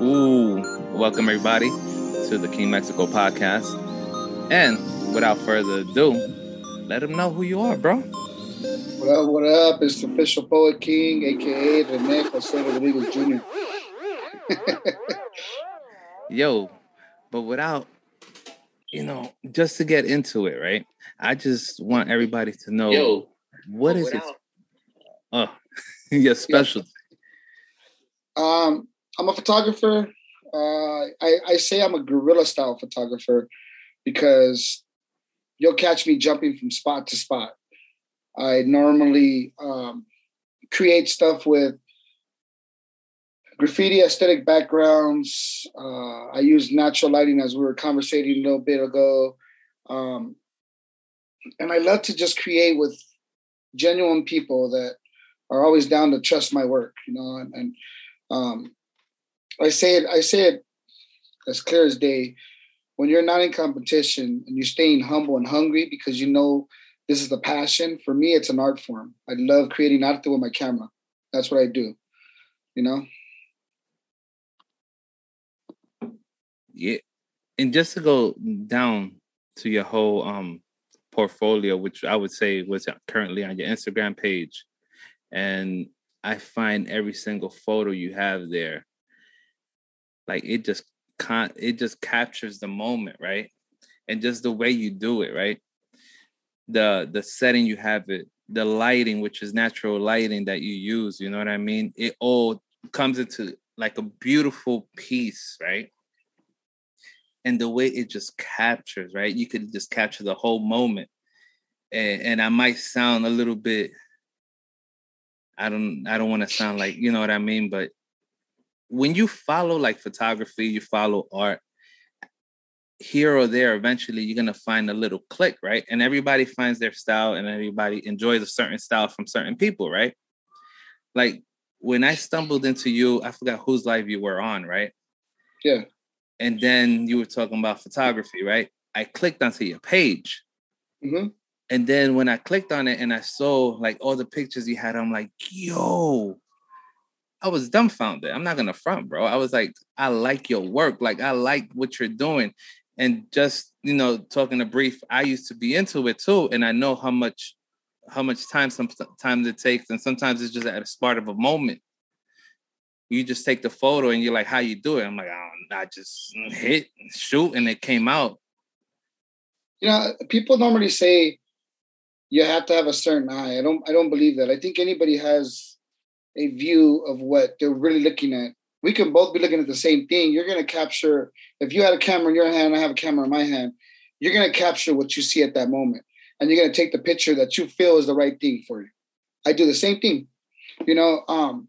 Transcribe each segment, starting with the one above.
Ooh, welcome everybody to the King Mexico podcast. And without further ado, let them know who you are, bro. What up, what up? It's the official Poet King, aka Rene Jose Rodriguez Jr. Yo, but without, you know, just to get into it, right? I just want everybody to know Yo, what but is it? Oh, your specialty. Um, I'm a photographer. Uh, I, I say I'm a guerrilla style photographer because you'll catch me jumping from spot to spot. I normally um, create stuff with graffiti aesthetic backgrounds. Uh, I use natural lighting as we were conversating a little bit ago. Um, and I love to just create with genuine people that are always down to trust my work, you know, and, and um, I say it, I say it as clear as day. When you're not in competition and you're staying humble and hungry because you know this is the passion, for me, it's an art form. I love creating art with my camera. That's what I do, you know? Yeah. And just to go down to your whole um portfolio, which I would say was currently on your Instagram page, and I find every single photo you have there, like it just con it just captures the moment, right? And just the way you do it, right? The the setting you have it, the lighting, which is natural lighting that you use, you know what I mean? It all comes into like a beautiful piece, right? and the way it just captures, right? You could just capture the whole moment. And, and I might sound a little bit, I don't, I don't want to sound like, you know what I mean? But when you follow like photography, you follow art, here or there, eventually you're gonna find a little click, right? And everybody finds their style and everybody enjoys a certain style from certain people, right? Like when I stumbled into you, I forgot whose live you were on, right? Yeah. and then you were talking about photography, right? I clicked onto your page. hmm And then when I clicked on it and I saw like all the pictures you had, I'm like, yo, I was dumbfounded. I'm not gonna front, bro. I was like, I like your work. Like, I like what you're doing. And just, you know, talking a brief, I used to be into it too. And I know how much, how much time sometimes it takes. And sometimes it's just at a spark of a moment. You just take the photo and you're like, how you do it? I'm like, I, don't, I just hit, shoot, and it came out. You know, people normally say you have to have a certain eye. I don't I don't believe that. I think anybody has a view of what they're really looking at. We can both be looking at the same thing. You're gonna capture if you had a camera in your hand, I have a camera in my hand, you're gonna capture what you see at that moment. And you're gonna take the picture that you feel is the right thing for you. I do the same thing. You know, um,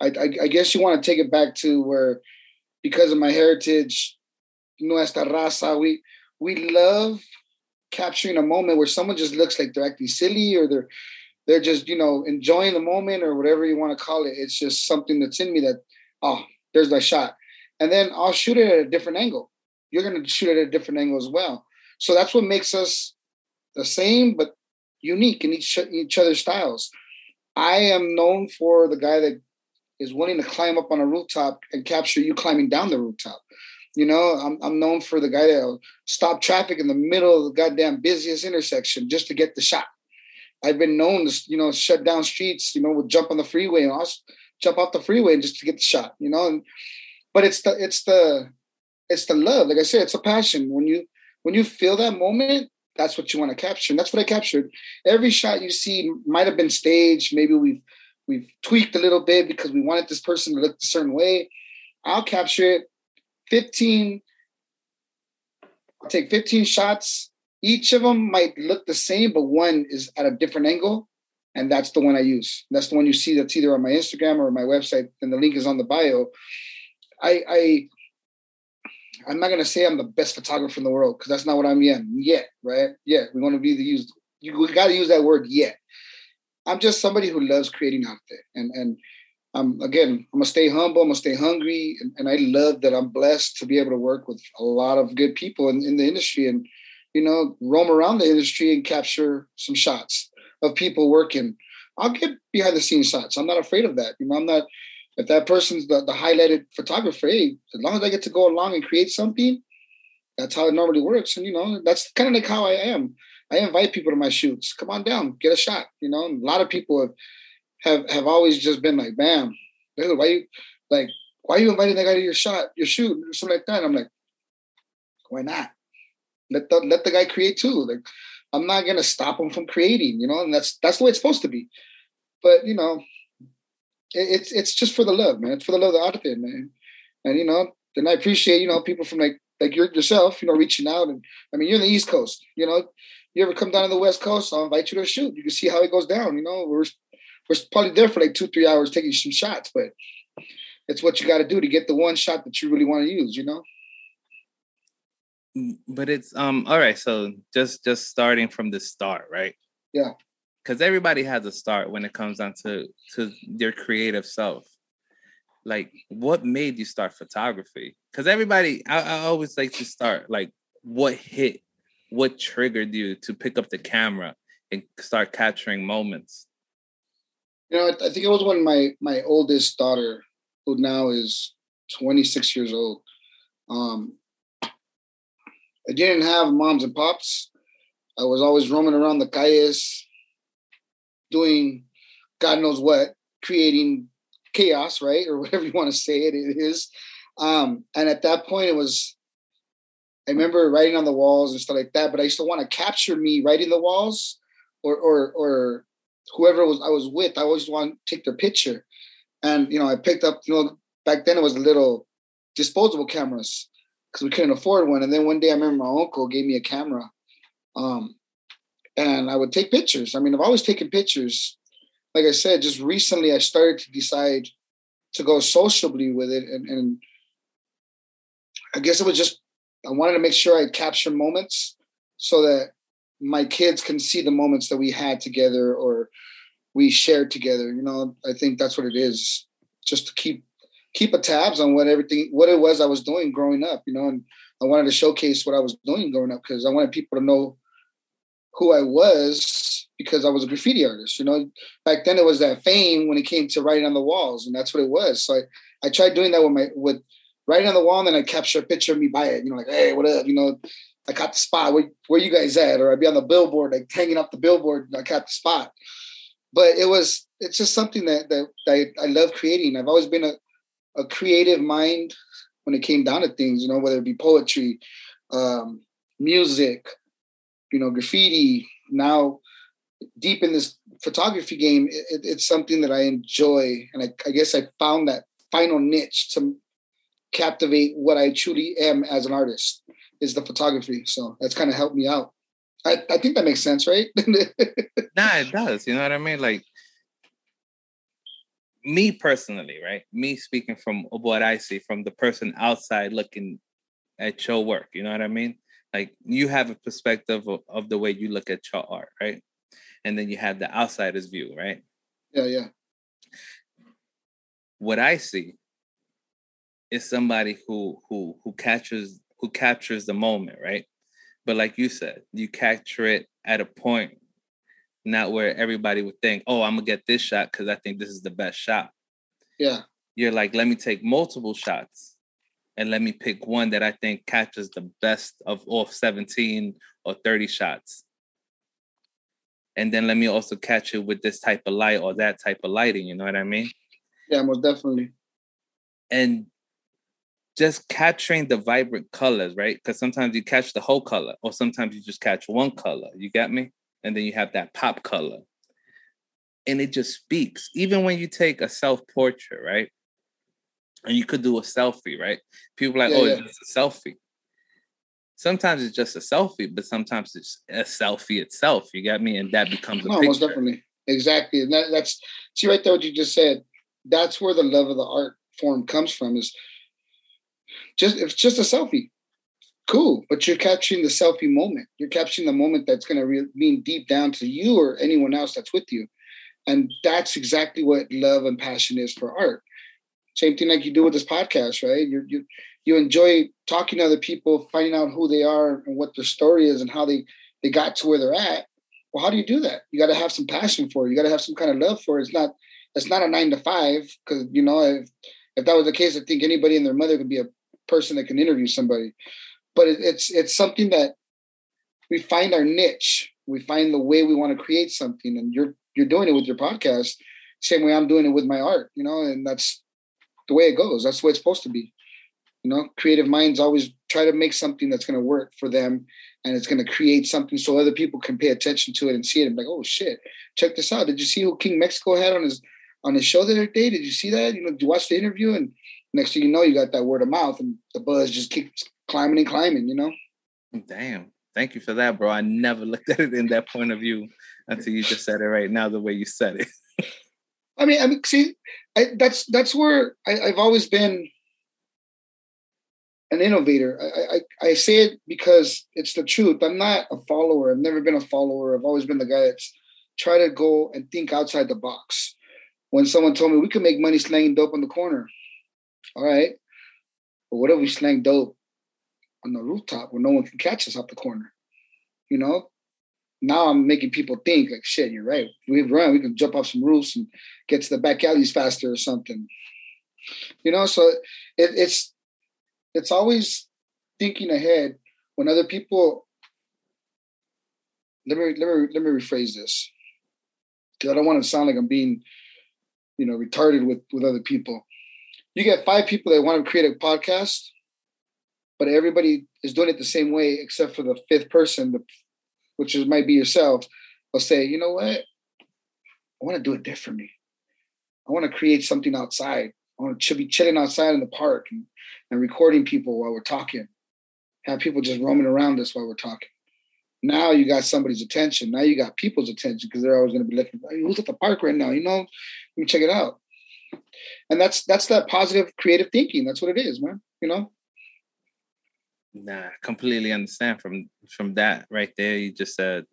I, I, I guess you want to take it back to where because of my heritage, nuestra raza, we we love capturing a moment where someone just looks like they're acting silly or they're they're just you know enjoying the moment or whatever you want to call it. It's just something that's in me that oh there's my shot, and then I'll shoot it at a different angle. You're gonna shoot it at a different angle as well. So that's what makes us the same but unique in each each other's styles. I am known for the guy that is willing to climb up on a rooftop and capture you climbing down the rooftop. You know, I'm I'm known for the guy that'll stop traffic in the middle of the goddamn busiest intersection just to get the shot. I've been known to, you know, shut down streets, you know, would jump on the freeway and I'll jump off the freeway just to get the shot, you know. And but it's the it's the it's the love. Like I said, it's a passion. When you when you feel that moment, that's what you want to capture. And that's what I captured. Every shot you see might have been staged. Maybe we've we've tweaked a little bit because we wanted this person to look a certain way. I'll capture it. 15, I'll take 15 shots. Each of them might look the same, but one is at a different angle. And that's the one I use. That's the one you see that's either on my Instagram or my website, and the link is on the bio. I I I'm not gonna say I'm the best photographer in the world because that's not what I'm yet. Yet, right? Yeah, We want to be the used. you we gotta use that word yet. I'm just somebody who loves creating out there. And and I'm again, I'm gonna stay humble, I'm gonna stay hungry, and, and I love that I'm blessed to be able to work with a lot of good people in, in the industry and you know, roam around the industry and capture some shots of people working. I'll get behind the scenes shots. I'm not afraid of that. You know, I'm not if that person's the, the highlighted photographer, hey, as long as I get to go along and create something, that's how it normally works. And you know, that's kind of like how I am. I invite people to my shoots. Come on down, get a shot. You know, and a lot of people have have have always just been like, "Bam, dude, why you like why are you inviting that guy to your shot, your shoot, or something like that?" And I'm like, why not? Let the let the guy create too. Like, I'm not gonna stop him from creating. You know, and that's that's the way it's supposed to be. But you know, it, it's it's just for the love, man. It's for the love of the art, man. And you know, and I appreciate you know people from like like yourself, you know, reaching out. And I mean, you're in the East Coast, you know. You ever come down to the West Coast? I'll invite you to a shoot. You can see how it goes down. You know, we're we're probably there for like two, three hours taking some shots, but it's what you got to do to get the one shot that you really want to use. You know. Mm, but it's um all right. So just just starting from the start, right? Yeah. Because everybody has a start when it comes down to to their creative self like what made you start photography because everybody I, I, always like to start like what hit what triggered you to pick up the camera and start capturing moments you know i think it was when my my oldest daughter who now is 26 years old um i didn't have moms and pops i was always roaming around the calles doing god knows what creating chaos, right? Or whatever you want to say it, it is. Um, and at that point, it was, I remember writing on the walls and stuff like that, but I used to want to capture me writing the walls or, or, or whoever was I was with. I always want to take their picture. And, you know, I picked up, you know, back then it was little disposable cameras because we couldn't afford one. And then one day I remember my uncle gave me a camera. Um, and I would take pictures. I mean, I've always taken pictures like I said, just recently I started to decide to go sociably with it, and, and I guess it was just I wanted to make sure I capture moments so that my kids can see the moments that we had together or we shared together. You know, I think that's what it is, just to keep keep a tabs on what everything what it was I was doing growing up. You know, and I wanted to showcase what I was doing growing up because I wanted people to know who I was because I was a graffiti artist. You know, back then it was that fame when it came to writing on the walls, and that's what it was. So I, I tried doing that with my with writing on the wall, and then I capture a picture of me by it. You know, like hey, what up? You know, I caught the spot. Where where you guys at? Or I'd be on the billboard, like hanging up the billboard. And I caught the spot. But it was it's just something that that, that I, I love creating. I've always been a a creative mind when it came down to things. You know, whether it be poetry, um, music, you know, graffiti. Now deep in this photography game, it, it's something that I enjoy, and I, I, guess I found that final niche to captivate what I truly am as an artist is the photography. So that's kind of helped me out. I, I think that makes sense, right? nah, it does. You know what I mean? Like me personally, right? Me speaking from what I see, from the person outside looking at your work. You know what I mean? Like you have a perspective of, of the way you look at your art, right? and then you have the outsider's view, right? Yeah, yeah. What I see is somebody who who who captures who captures the moment, right? But like you said, you capture it at a point, not where everybody would think, "Oh, I'm gonna get this shot because I think this is the best shot." Yeah. You're like, let me take multiple shots and let me pick one that I think captures the best of all 17 or 30 shots. And then let me also catch it with this type of light or that type of lighting you know what i mean? Yeah most definitely. And just capturing the vibrant colors right? Because sometimes you catch the whole color or sometimes you just catch one color you get me and then you have that pop color and it just speaks even when you take a self portrait right and you could do a selfie right people like yeah, oh yeah. it's just a selfie sometimes it's just a selfie, but sometimes it's a selfie itself. You got me, and that becomes a no, most definitely, exactly. And that, that's see right there what you just said. That's where the love of the art form comes from. Is just it's just a selfie, cool, but you're capturing the selfie moment. You're capturing the moment that's going to re- mean deep down to you or anyone else that's with you, and that's exactly what love and passion is for art. Same thing like you do with this podcast, right? You're you you enjoy talking to other people, finding out who they are and what their story is and how they they got to where they're at. Well, how do you do that? You got to have some passion for it. You got to have some kind of love for it. It's not it's not a nine to five because you know if if that was the case, I think anybody and their mother could be a person that can interview somebody. But it, it's it's something that we find our niche. We find the way we want to create something, and you're you're doing it with your podcast, same way I'm doing it with my art. You know, and that's the way it goes. That's the way it's supposed to be. You know, creative minds always try to make something that's going to work for them and it's going to create something so other people can pay attention to it and see it and be like, oh shit, check this out. Did you see who King Mexico had on his on his show the other day? Did you see that? You know, did you watch the interview? And next thing you know, you got that word of mouth and the buzz just keeps climbing and climbing, you know? Damn. Thank you for that, bro. I never looked at it in that point of view until you just said it right now, the way you said it. I mean, I mean, see, I, that's that's where I, I've always been an innovator. I, I, I say it because it's the truth. I'm not a follower. I've never been a follower. I've always been the guy that's try to go and think outside the box. When someone told me we could make money slanging dope on the corner, all right, but what if we slang dope on the rooftop where no one can catch us off the corner? You know, now I'm making people think like, shit, you're right. We run, we can jump off some roofs and get to the back alleys faster or something. You know, so it, it's it's always thinking ahead when other people let me let me let me rephrase this because I don't want to sound like I'm being, you know, retarded with with other people. You get five people that want to create a podcast, but everybody is doing it the same way except for the fifth person, which is might be yourself. Will say, you know what, I want to do it differently. I want to create something outside. I want to be chilling outside in the park and and recording people while we're talking. Have people just roaming around us while we're talking. Now you got somebody's attention. Now you got people's attention because they're always going to be looking. Hey, who's at the park right now? You know, let me check it out. And that's that's that positive creative thinking. That's what it is, man. You know. Nah, completely understand from from that right there. You just said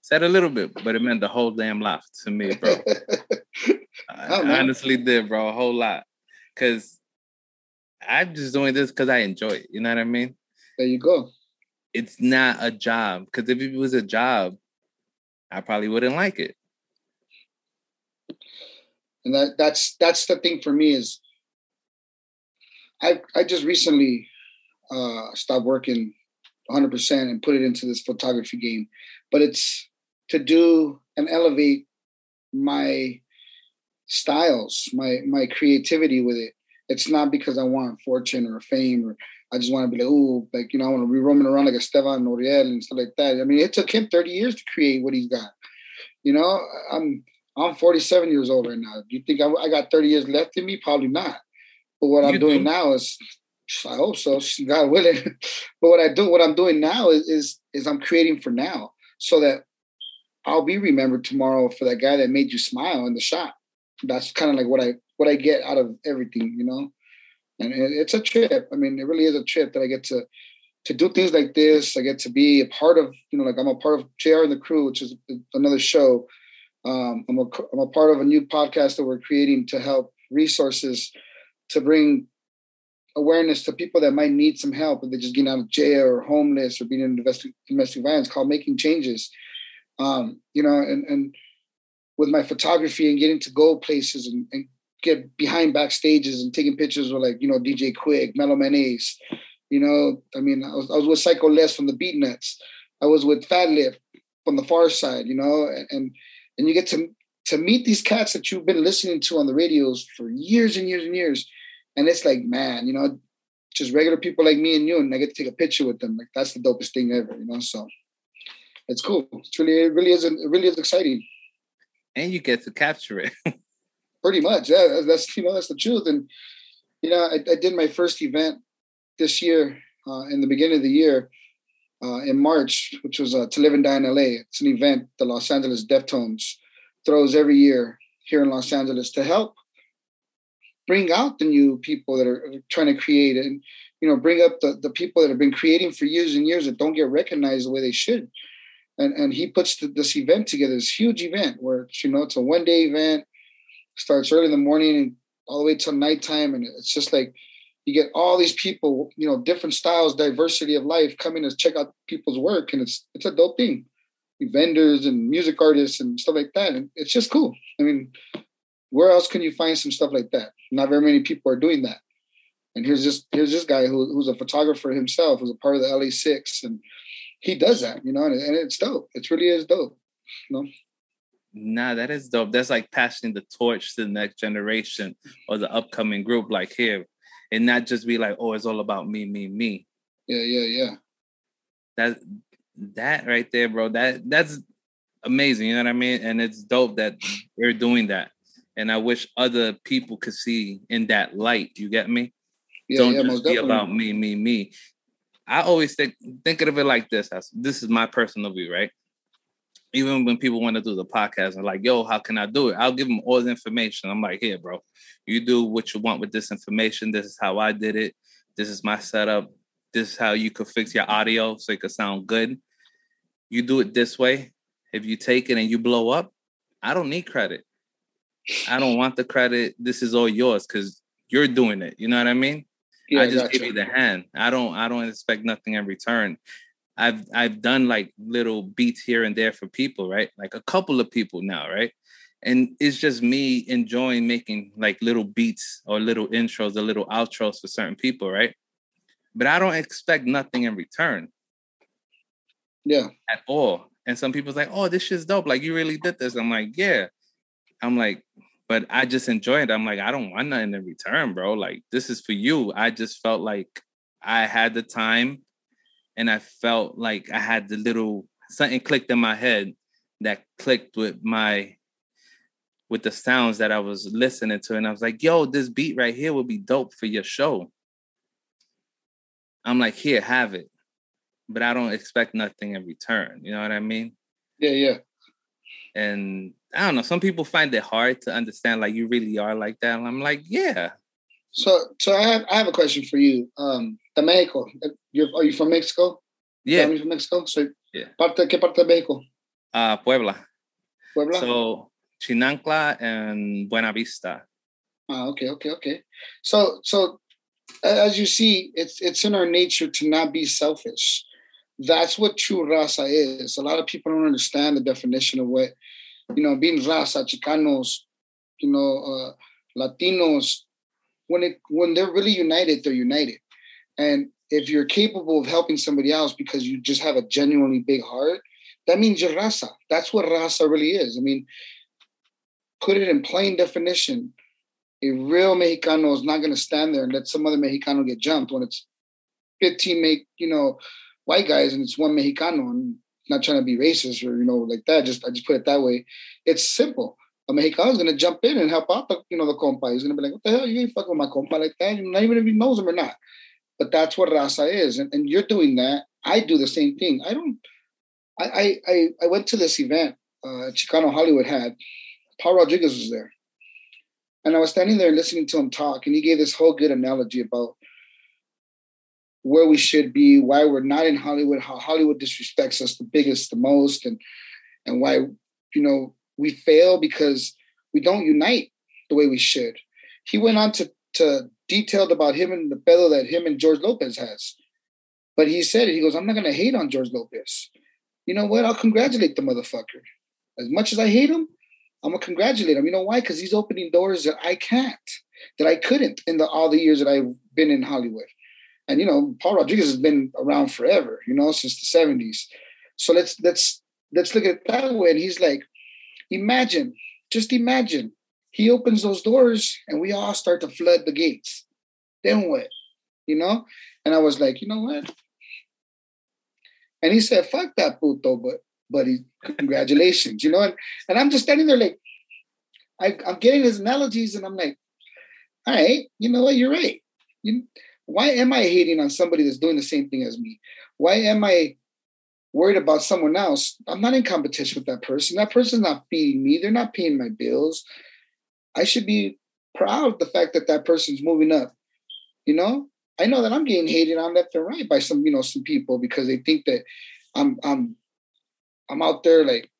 said a little bit, but it meant the whole damn lot to me, bro. I, I honestly did, bro, a whole lot. Cause I'm just doing this because I enjoy it. You know what I mean? There you go. It's not a job. Because if it was a job, I probably wouldn't like it. And that that's that's the thing for me is I I just recently uh stopped working 100% and put it into this photography game. But it's to do and elevate my styles, my my creativity with it it's not because I want fortune or fame or I just want to be like, oh, like, you know, I want to be roaming around like Estevan Oriol and stuff like that. I mean, it took him 30 years to create what he's got. You know, I'm I'm 47 years old right now. Do you think I, I got 30 years left in me? Probably not. But what you I'm doing do. now is, I hope so, God willing. but what I do, what I'm doing now is, is is I'm creating for now, so that I'll be remembered tomorrow for that guy that made you smile in the shop. That's kind of like what I what I get out of everything, you know. And it's a trip. I mean, it really is a trip that I get to to do things like this. I get to be a part of, you know, like I'm a part of JR and the Crew, which is another show. Um, I'm a I'm a part of a new podcast that we're creating to help resources to bring awareness to people that might need some help if they're just getting out of jail or homeless or being in domestic domestic violence called Making Changes. Um, you know, and and with my photography and getting to go places and, and get behind backstages and taking pictures with like you know DJ Quik, Mellow Man Ace. You know, I mean, I was, I was with Psycho Les from the Beatnuts. I was with Fatlip from the Pharcyde You know, and, and and you get to to meet these cats that you've been listening to on the radios for years and years and years, and it's like, man, you know, just regular people like me and you, and I get to take a picture with them. Like that's the dopest thing ever. You know, so it's cool. It's really, it really is, it really is exciting. And you get to capture it. pretty much. Yeah, that's you know that's the truth. And you know, I, I did my first event this year uh, in the beginning of the year uh, in March, which was uh, to live and die in LA. It's an event the Los Angeles Deftones throws every year here in Los Angeles to help bring out the new people that are trying to create and you know bring up the, the people that have been creating for years and years that don't get recognized the way they should and and he puts the, this event together this huge event where you know it's a one day event starts early in the morning and all the way till nighttime. And it's just like you get all these people, you know, different styles, diversity of life coming to check out people's work. And it's it's a dope thing. Vendors and music artists and stuff like that. And it's just cool. I mean, where else can you find some stuff like that? Not very many people are doing that. And here's this here's this guy who, who's a photographer himself, who's a part of the LA Six, and he does that, you know, and, and it's dope. It really is dope, you know. Nah, that is dope. That's like passing the torch to the next generation or the upcoming group, like here, and not just be like, oh, it's all about me, me, me. Yeah, yeah, yeah. That that right there, bro. That that's amazing. You know what I mean? And it's dope that we're doing that. And I wish other people could see in that light. You get me? Yeah, Don't yeah, just be about me, me, me. I always think thinking of it like this. This is my personal view, right? Even when people want to do the podcast and like, yo, how can I do it? I'll give them all the information. I'm like, here, bro, you do what you want with this information. This is how I did it. This is my setup. This is how you could fix your audio so it could sound good. You do it this way. If you take it and you blow up, I don't need credit. I don't want the credit. This is all yours because you're doing it. You know what I mean? Yeah, I just gotcha. give you the hand. I don't I don't expect nothing in return. I've I've done like little beats here and there for people, right? Like a couple of people now, right? And it's just me enjoying making like little beats or little intros or little outros for certain people, right? But I don't expect nothing in return. Yeah. At all. And some people's like, oh, this shit's dope. Like you really did this. I'm like, yeah. I'm like, but I just enjoy it. I'm like, I don't want nothing in return, bro. Like, this is for you. I just felt like I had the time and I felt like I had the little something clicked in my head that clicked with my with the sounds that I was listening to. And I was like, yo, this beat right here would be dope for your show. I'm like, here, have it. But I don't expect nothing in return. You know what I mean? Yeah, yeah. And I don't know. Some people find it hard to understand, like you really are like that. And I'm like, yeah. So, so I have I have a question for you. Um, the Mexico. You're, are you from Mexico? Yeah. you from Mexico? So, yeah. Parte, ¿Qué parte de Mexico? Uh, Puebla. Puebla. So, Chinantla and Buena Vista. Ah, okay, okay, okay. So, so as you see, it's it's in our nature to not be selfish. That's what true raza is. A lot of people don't understand the definition of what you know, being raza, Chicanos, you know, uh, Latinos, when it when they're really united, they're united. And if you're capable of helping somebody else because you just have a genuinely big heart, that means you're raza. That's what raza really is. I mean, put it in plain definition. A real Mexicano is not going to stand there and let some other Mexicano get jumped when it's 15 make you know white guys and it's one Mexicano and not trying to be racist or you know like that. Just I just put it that way. It's simple. A is gonna jump in and help out the you know the compa. He's gonna be like, "What the hell? You ain't fucking with my compa like that." Not even if he knows him or not. But that's what raza is, and, and you're doing that. I do the same thing. I don't. I I I went to this event uh, Chicano Hollywood had. Paul Rodriguez was there, and I was standing there listening to him talk, and he gave this whole good analogy about where we should be, why we're not in Hollywood, how Hollywood disrespects us the biggest, the most, and and why you know we fail because we don't unite the way we should. He went on to to detailed about him and the fellow that him and George Lopez has. But he said it. He goes, I'm not gonna hate on George Lopez. You know what? I'll congratulate the motherfucker. As much as I hate him, I'm gonna congratulate him. You know why? Because he's opening doors that I can't, that I couldn't in the all the years that I've been in Hollywood. And you know, Paul Rodriguez has been around forever, you know, since the 70s. So let's let's let's look at it that way. And he's like, imagine, just imagine, he opens those doors and we all start to flood the gates. Then what? You know? And I was like, you know what? And he said, fuck that puto, but buddy, congratulations, you know? And, and I'm just standing there like, I, I'm getting his analogies and I'm like, all right, you know what? You're right. You, why am I hating on somebody that's doing the same thing as me? Why am I worried about someone else? I'm not in competition with that person. That person's not feeding me. They're not paying my bills. I should be proud of the fact that that person's moving up. You know, I know that I'm getting hated on left and right by some, you know, some people because they think that I'm, I'm, I'm out there like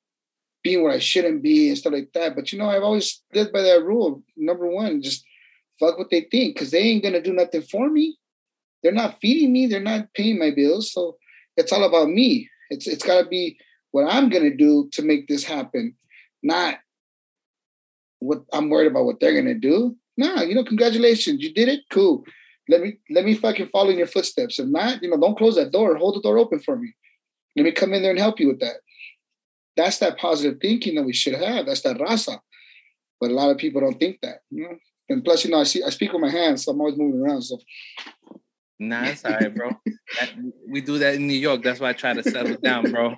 being where I shouldn't be and stuff like that. But you know, I've always lived by that rule. Number one, just fuck what they think because they ain't gonna do nothing for me. They're not feeding me. They're not paying my bills. So it's all about me. It's it's got to be what I'm gonna do to make this happen, not what I'm worried about what they're gonna do. Nah, you know, congratulations, you did it. Cool. Let me let me fucking follow in your footsteps. If not, you know, don't close that door. Hold the door open for me. Let me come in there and help you with that. That's that positive thinking that we should have. That's that raza. But a lot of people don't think that, you know. And plus, you know, I see I speak with my hands, so I'm always moving around. So Nah, it's all right, bro. That, we do that in New York. That's why I try to settle down, bro.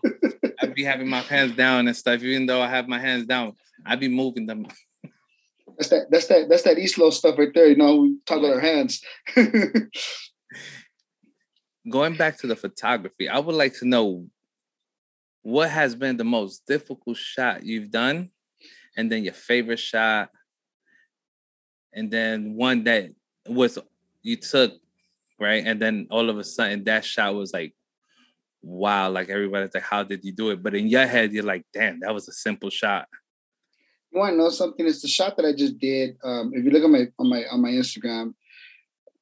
I'd be having my hands down and stuff. Even though I have my hands down, I'd be moving them. That's that. That's that. That's that East Low stuff right there. You know, we talk with our hands. Going back to the photography, I would like to know what has been the most difficult shot you've done, and then your favorite shot, and then one that was you took right, and then all of a sudden that shot was like wow, like everybody's like, how did you do it? But in your head, you're like, damn, that was a simple shot. You want to know something? It's the shot that I just did. Um, if you look at my on my on my Instagram,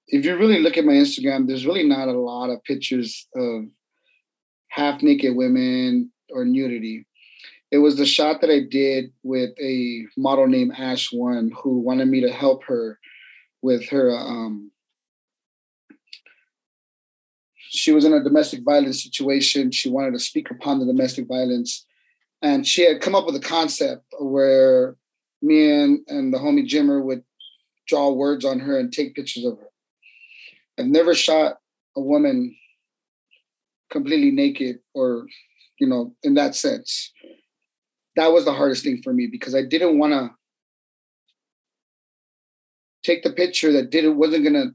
if you really look at my Instagram, there's really not a lot of pictures of half naked women or nudity. It was the shot that I did with a model named Ash One who wanted me to help her with her um, she was in a domestic violence situation. She wanted to speak upon the domestic violence. And she had come up with a concept where me and, and the homie Jimmer would draw words on her and take pictures of her. I've never shot a woman completely naked or, you know, in that sense. That was the hardest thing for me because I didn't want to take the picture that didn't wasn't gonna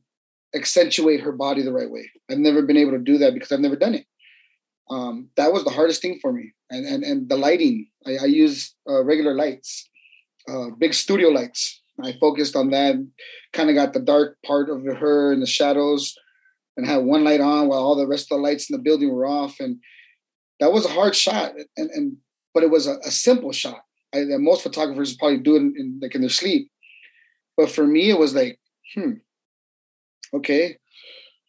accentuate her body the right way. I've never been able to do that because I've never done it. Um, that was the hardest thing for me. And and, and the lighting, I, I use uh, regular lights, uh, big studio lights. I focused on that. Kind of got the dark part of her in the shadows, and had one light on while all the rest of the lights in the building were off. And that was a hard shot. And and but it was a, a simple shot. I, that most photographers probably do in, in like in their sleep. But for me, it was like, hmm, okay,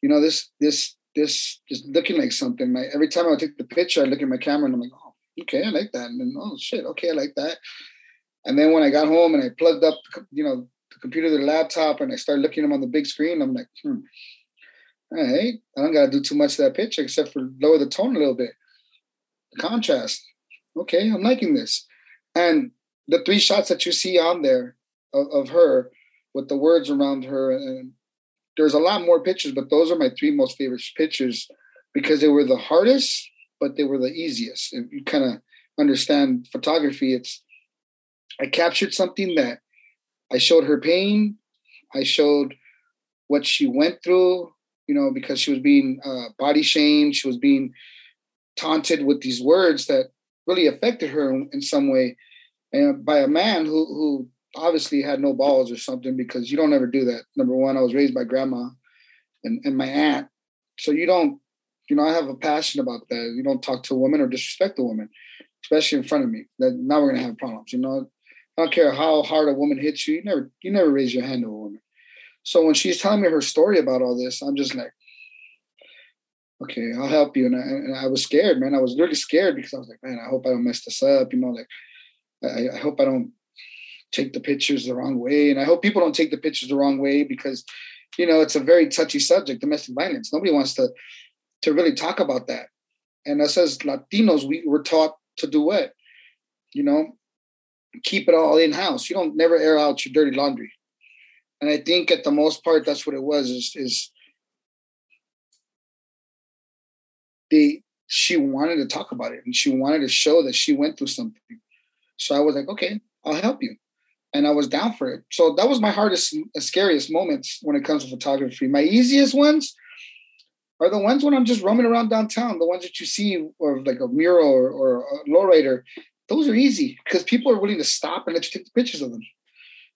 you know, this, this, this just looking like something. My, every time I take the picture, I look at my camera and I'm like, oh, okay, I like that. And then, oh shit, okay, I like that. And then when I got home and I plugged up, you know, the computer, the laptop, and I started looking them on the big screen, I'm like, hmm, all right, I don't got to do too much to that picture except for lower the tone a little bit. The contrast. Okay, I'm liking this. And the three shots that you see on there of, of her with the words around her and there's a lot more pictures, but those are my three most favorite pictures because they were the hardest, but they were the easiest. If you kind of understand photography, it's I captured something that I showed her pain, I showed what she went through, you know, because she was being uh, body shamed, she was being taunted with these words that really affected her in, some way, and by a man who who obviously had no balls or something because you don't ever do that. Number one, I was raised by grandma and, and my aunt. So you don't, you know, I have a passion about that. You don't talk to a woman or disrespect a woman, especially in front of me. That now we're gonna have problems. You know, I don't care how hard a woman hits you. You never, you never raise your hand to a woman. So when she's telling me her story about all this, I'm just like, okay, I'll help you. And I, and I was scared, man. I was really scared because I was like, man, I hope I don't mess this up. You know, like I, I hope I don't take the pictures the wrong way. And I hope people don't take the pictures the wrong way because, you know, it's a very touchy subject, domestic violence. Nobody wants to to really talk about that. And us as Latinos, we were taught to do what? You know, keep it all in house. You don't never air out your dirty laundry. And I think at the most part, that's what it was. Is is they she wanted to talk about it and she wanted to show that she went through something. So I was like, okay, I'll help you and I was down for it. So that was my hardest, scariest moments when it comes to photography. My easiest ones are the ones when I'm just roaming around downtown. The ones that you see, or like a mural or, or a lowrider. Those are easy because people are willing to stop and let you take the pictures of them.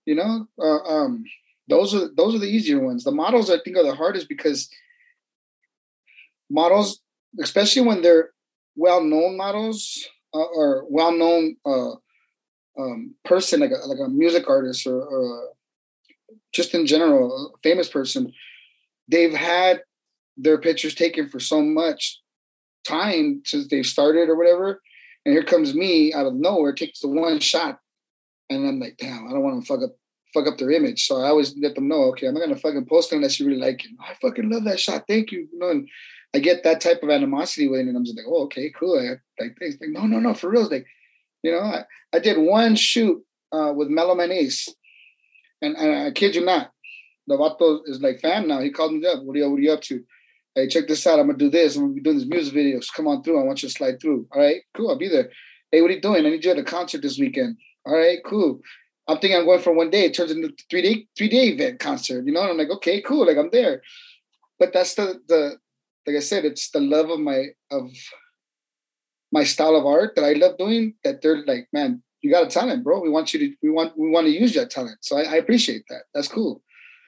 You know, uh, um, those are those are the easier ones. The models I think are the hardest because models, especially when they're well-known models uh, or well-known uh, um, person, like a like a music artist or, or just in general, a famous person, they've had their pictures taken for so much time since they've started or whatever. And here comes me out of nowhere, takes the one shot And I'm like, damn, I don't want to fuck up fuck up their image. So I always let them know, okay, I'm not gonna fucking post unless you really like it. I fucking love that shot. Thank you. You know, and I get that type of animosity with it, and I'm just like, oh, okay, cool. I, like. Like, no, no, no, for real. Like, you know, I, I did one shoot uh, with Mellow Man Ace, and, and I kid you not, the vato is like fan now. He called me up. What are you, what are you up to? Hey, check this out. I'm gonna do this. I'm gonna be doing these music videos. Come on through. I want you to slide through. All right, cool. I'll be there. Hey, what are you doing? I need you at a concert this weekend. All right, cool. I'm thinking I'm going for one day. It turns into three day three day event concert. You know, and I'm like, okay, cool. Like I'm there. But that's the the like I said, it's the love of my of my style of art that I love doing. That they're like, man, you got a talent, bro. We want you to we want we want to use that talent. So I, I appreciate that. That's cool.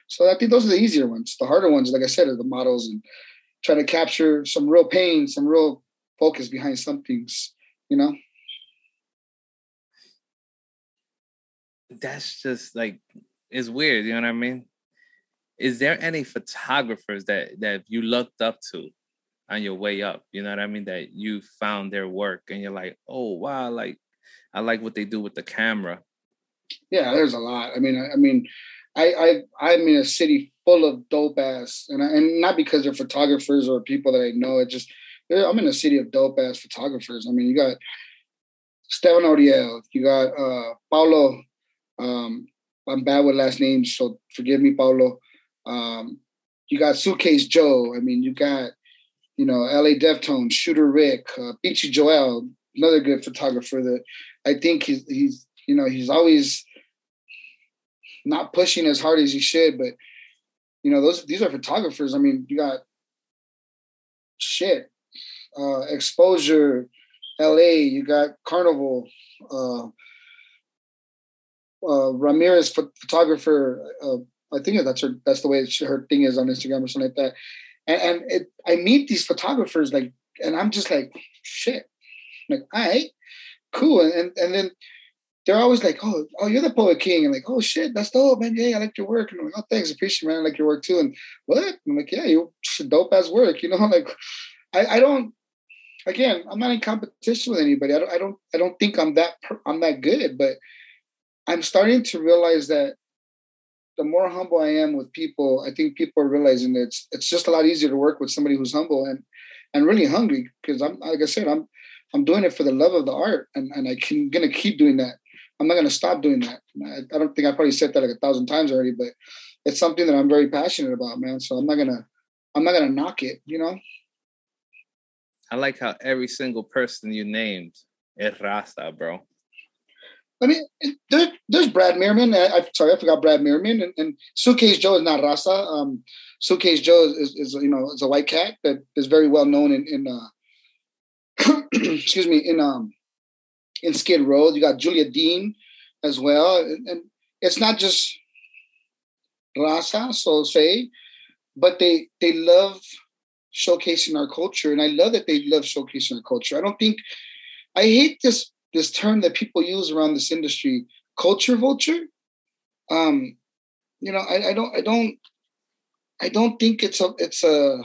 So I think those are the easier ones. The harder ones, like I said, are the models and trying to capture some real pain, some real focus behind some things. You know. that's just like it's weird, you know what I mean? Is there any photographers that that you looked up to on your way up? You know what I mean? That you found their work and you're like, oh wow, like I like what they do with the camera. Yeah, there's a lot. I mean, I, I mean, I, I I'm in a city full of dope ass, and I, and not because they're photographers or people that I know. It just I'm in a city of dope ass photographers. I mean, you got Steven Oriol, you got uh, Paulo um, I'm bad with last names, so forgive me, Paulo. Um, you got Suitcase Joe. I mean, you got, you know, LA Deftones, Shooter Rick, uh, Beachy Joel, another good photographer that I think he's, he's, you know, he's always not pushing as hard as he should, but you know, those these are photographers. I mean, you got shit, uh, exposure, LA, you got Carnival, uh, uh, Ramirez photographer. Uh, I think that's her. That's the way she, her thing is on Instagram or something like that. And, and it, I meet these photographers like, and I'm just like, shit, like, all right, cool. And and, and then they're always like, oh, oh, you're the poet king, and like, oh shit, that's dope, man. Yeah, I like your work. And I'm like, oh, thanks, appreciate, it, man. I like your work too. And what? I'm like, yeah, you dope ass work. You know, like, I, I don't. Again, I'm not in competition with anybody. I don't. I don't. I don't think I'm that. I'm that good, but I'm starting to realize that the more humble I am with people, I think people are realizing that it's it's just a lot easier to work with somebody who's humble and and really hungry because I'm like I said I'm I'm doing it for the love of the art and and I can gonna keep doing that. I'm not gonna stop doing that. I, I don't think I probably said that like a thousand times already, but it's something that I'm very passionate about, man. So I'm not gonna I'm not gonna knock it, you know. I like how every single person you named is Raza, bro. I mean, there, there's Brad Meerman. I, I, sorry, I forgot Brad Meerman. And, and Suitcase Joe is not Raza. Um, Suitcase Joe is, is, is, you know is a white cat that is very well known in, in uh, excuse me in um in Skid Row. You got Julia Dean as well, and, and it's not just Raza, so say, but they they love showcasing our culture, and I love that they love showcasing our culture. I don't think I hate this this term that people use around this industry, culture vulture. Um, you know, I, I don't, I don't, I don't think it's a, it's a.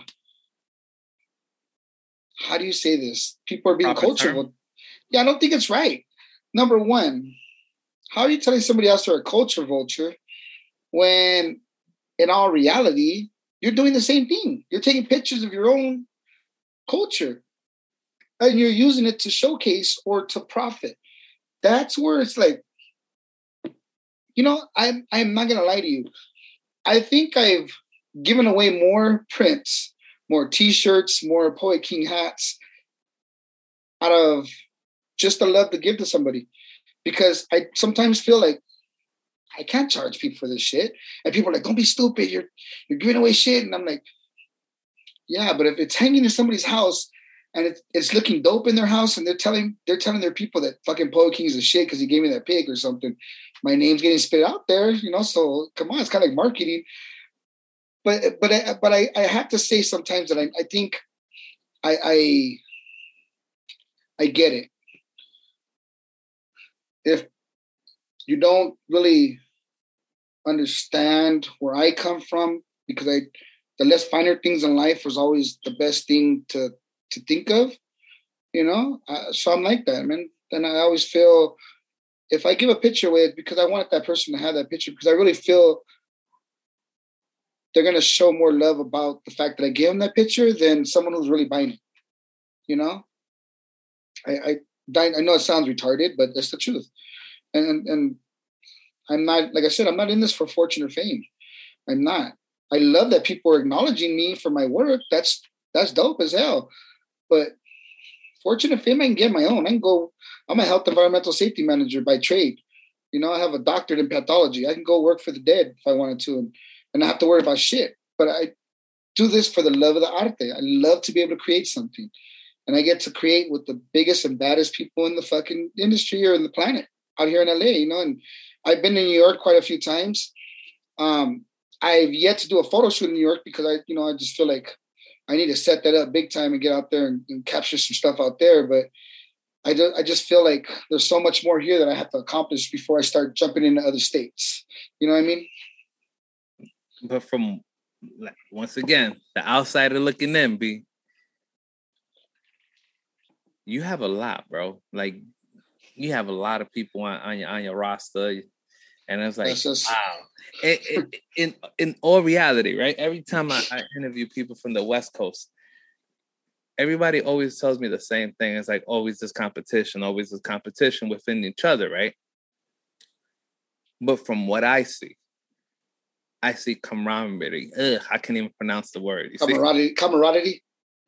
How do you say this? People are being culture. Vulture. Yeah, I don't think it's right. Number one, how are you telling somebody else they're a culture vulture when, in all reality, you're doing the same thing? You're taking pictures of your own culture and you're using it to showcase or to profit. That's where it's like, you know, I'm I'm not gonna lie to you. I think I've given away more prints, more t-shirts, more Poet King hats out of just the love to give to somebody. Because I sometimes feel like I can't charge people for this shit. And people are like, don't be stupid, you're you're giving away shit. And I'm like, yeah, but if it's hanging in somebody's house and it's, it's looking dope in their house and they're telling they're telling their people that fucking Poet King's a shit because he gave me that pig or something. My name's getting spit out there, you know. So come on, it's kind of like marketing. But but I, but I, I have to say sometimes that I, I think I, I I get it. If you don't really understand where I come from, because I the less finer things in life was always the best thing to to think of, you know. Uh, so I'm like that, man. And I always feel if I give a picture away, it's because I want that person to have that picture because I really feel they're gonna show more love about the fact that I gave them that picture than someone who's really buying it. You know, I I, I know it sounds retarded, but that's the truth. And and I'm not like I said, I'm not in this for fortune or fame. I'm not. I love that people are acknowledging me for my work. That's that's dope as hell. But fortune and fame, I can get my own. I can go. I'm a health environmental safety manager by trade. You know, I have a doctorate in pathology. I can go work for the dead if I wanted to, and and not have to worry about shit. But I do this for the love of the arte. I love to be able to create something, and I get to create with the biggest and baddest people in the fucking industry or in the planet out here in LA. You know, and I've been in New York quite a few times. Um, I've yet to do a photo shoot in New York because I, you know, I just feel like I need to set that up big time and get out there and, and capture some stuff out there. But I, do, I just feel like there's so much more here that I have to accomplish before I start jumping into other states. You know what I mean? But from once again, the outsider looking in, be you have a lot, bro. Like you have a lot of people on, on your on your roster. And I was like, just... wow. It, it, in in all reality, right? Every time I, I, interview people from the West Coast, everybody always tells me the same thing. It's like always this competition, always this competition within each other, right? But from what I see, I see camaraderie. Ugh, I can't even pronounce the word. You camaraderie. See? Camaraderie.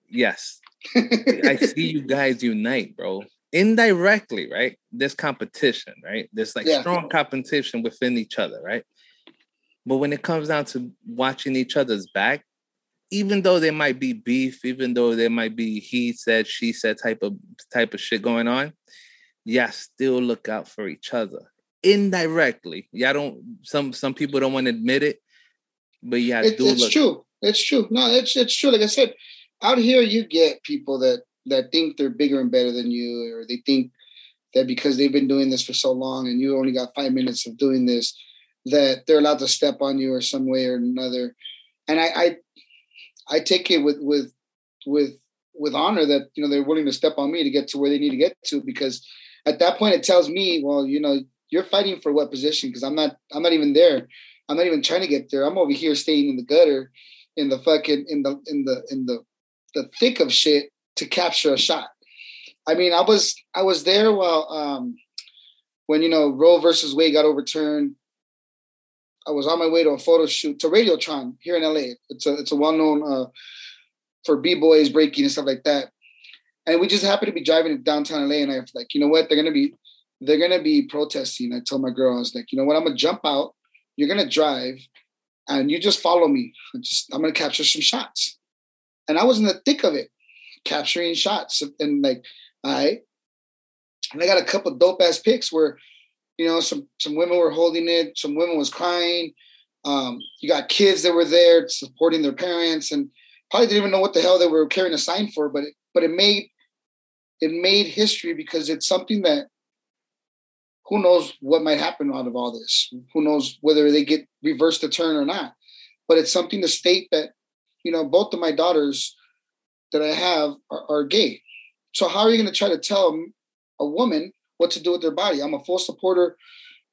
Yes. I see you guys unite, bro indirectly, right? This competition, right? There's like yeah. strong competition within each other, right? But when it comes down to watching each other's back, even though there might be beef, even though there might be he said, she said type of type of shit going on, yeah, still look out for each other indirectly. Yeah, don't some some people don't want to admit it, but yeah, it, it's look. true. It's true. No, it's it's true. Like I said, out here you get people that that think they're bigger and better than you, or they think that because they've been doing this for so long and you only got five minutes of doing this, that they're allowed to step on you or some way or another. And I, I, I take it with with with with honor that you know they're willing to step on me to get to where they need to get to because at that point it tells me, well, you know, you're fighting for what position? Because I'm not, I'm not even there. I'm not even trying to get there. I'm over here staying in the gutter, in the fucking in the in the in the the thick of shit, to capture a shot. I mean, I was I was there while um, when you know Roe versus Wade got overturned. I was on my way to a photo shoot to Radiotron here in LA. It's a it's a well known uh, for b boys breaking and stuff like that. And we just happened to be driving downtown LA, and I was like, you know what? They're gonna be they're gonna be protesting. I told my girl, I was like, you know what? I'm gonna jump out. You're gonna drive, and you just follow me. I'm just I'm gonna capture some shots. And I was in the thick of it capturing shots and like I and I got a couple dope ass pics where you know some some women were holding it, some women was crying. Um, you got kids that were there supporting their parents and probably didn't even know what the hell they were carrying a sign for, but it, but it made it made history because it's something that who knows what might happen out of all this. Who knows whether they get reversed the turn or not. But it's something to state that, you know, both of my daughters that I have are, are gay. So how are you going to try to tell a woman what to do with their body? I'm a full supporter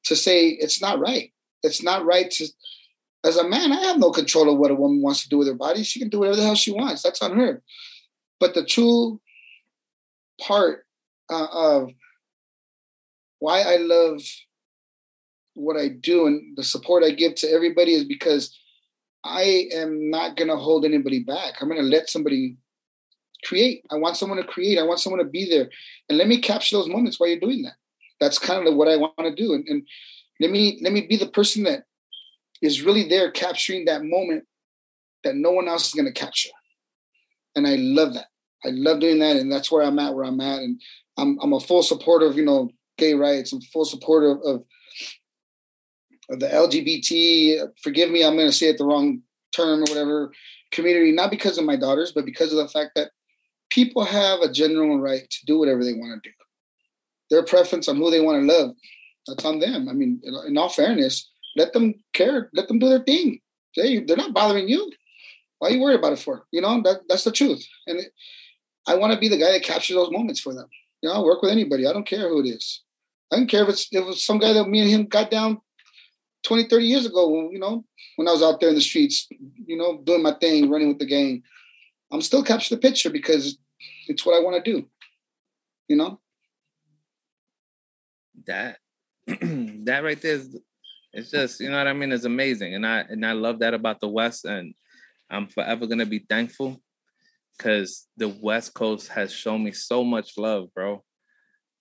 to say it's not right. It's not right to. As a man, I have no control of what a woman wants to do with her body. She can do whatever the hell she wants. That's on her. But the true part uh, of why I love what I do and the support I give to everybody is because I am not going to hold anybody back. I'm going to let somebody create. I want someone to create. I want someone to be there. And let me capture those moments while you're doing that. That's kind of what I want to do. And, and let me let me be the person that is really there capturing that moment that no one else is going to capture. And I love that. I love doing that. And that's where I'm at, where I'm at. And I'm I'm a full supporter of, you know, gay rights. I'm full supporter of, of the LGBT. Forgive me, I'm going to say it the wrong term or whatever community, not because of my daughters, but because of the fact that people have a general right to do whatever they want to do. Their preference on who they want to love, that's on them. I mean, in all fairness, let them care, let them do their thing. They, they're not bothering you. Why are you worried about it for? You know, that, that's the truth. And it, I want to be the guy that captures those moments for them. You know, I'll work with anybody. I don't care who it is. I don't care if it's it was some guy that me and him got down 20, 30 years ago you know, when I was out there in the streets, you know, doing my thing, running with the gang. I'm still capture the picture because it's what I want to do. You know? That that right there is it's just, you know what I mean, it's amazing. And I and I love that about the West. And I'm forever gonna be thankful because the West Coast has shown me so much love, bro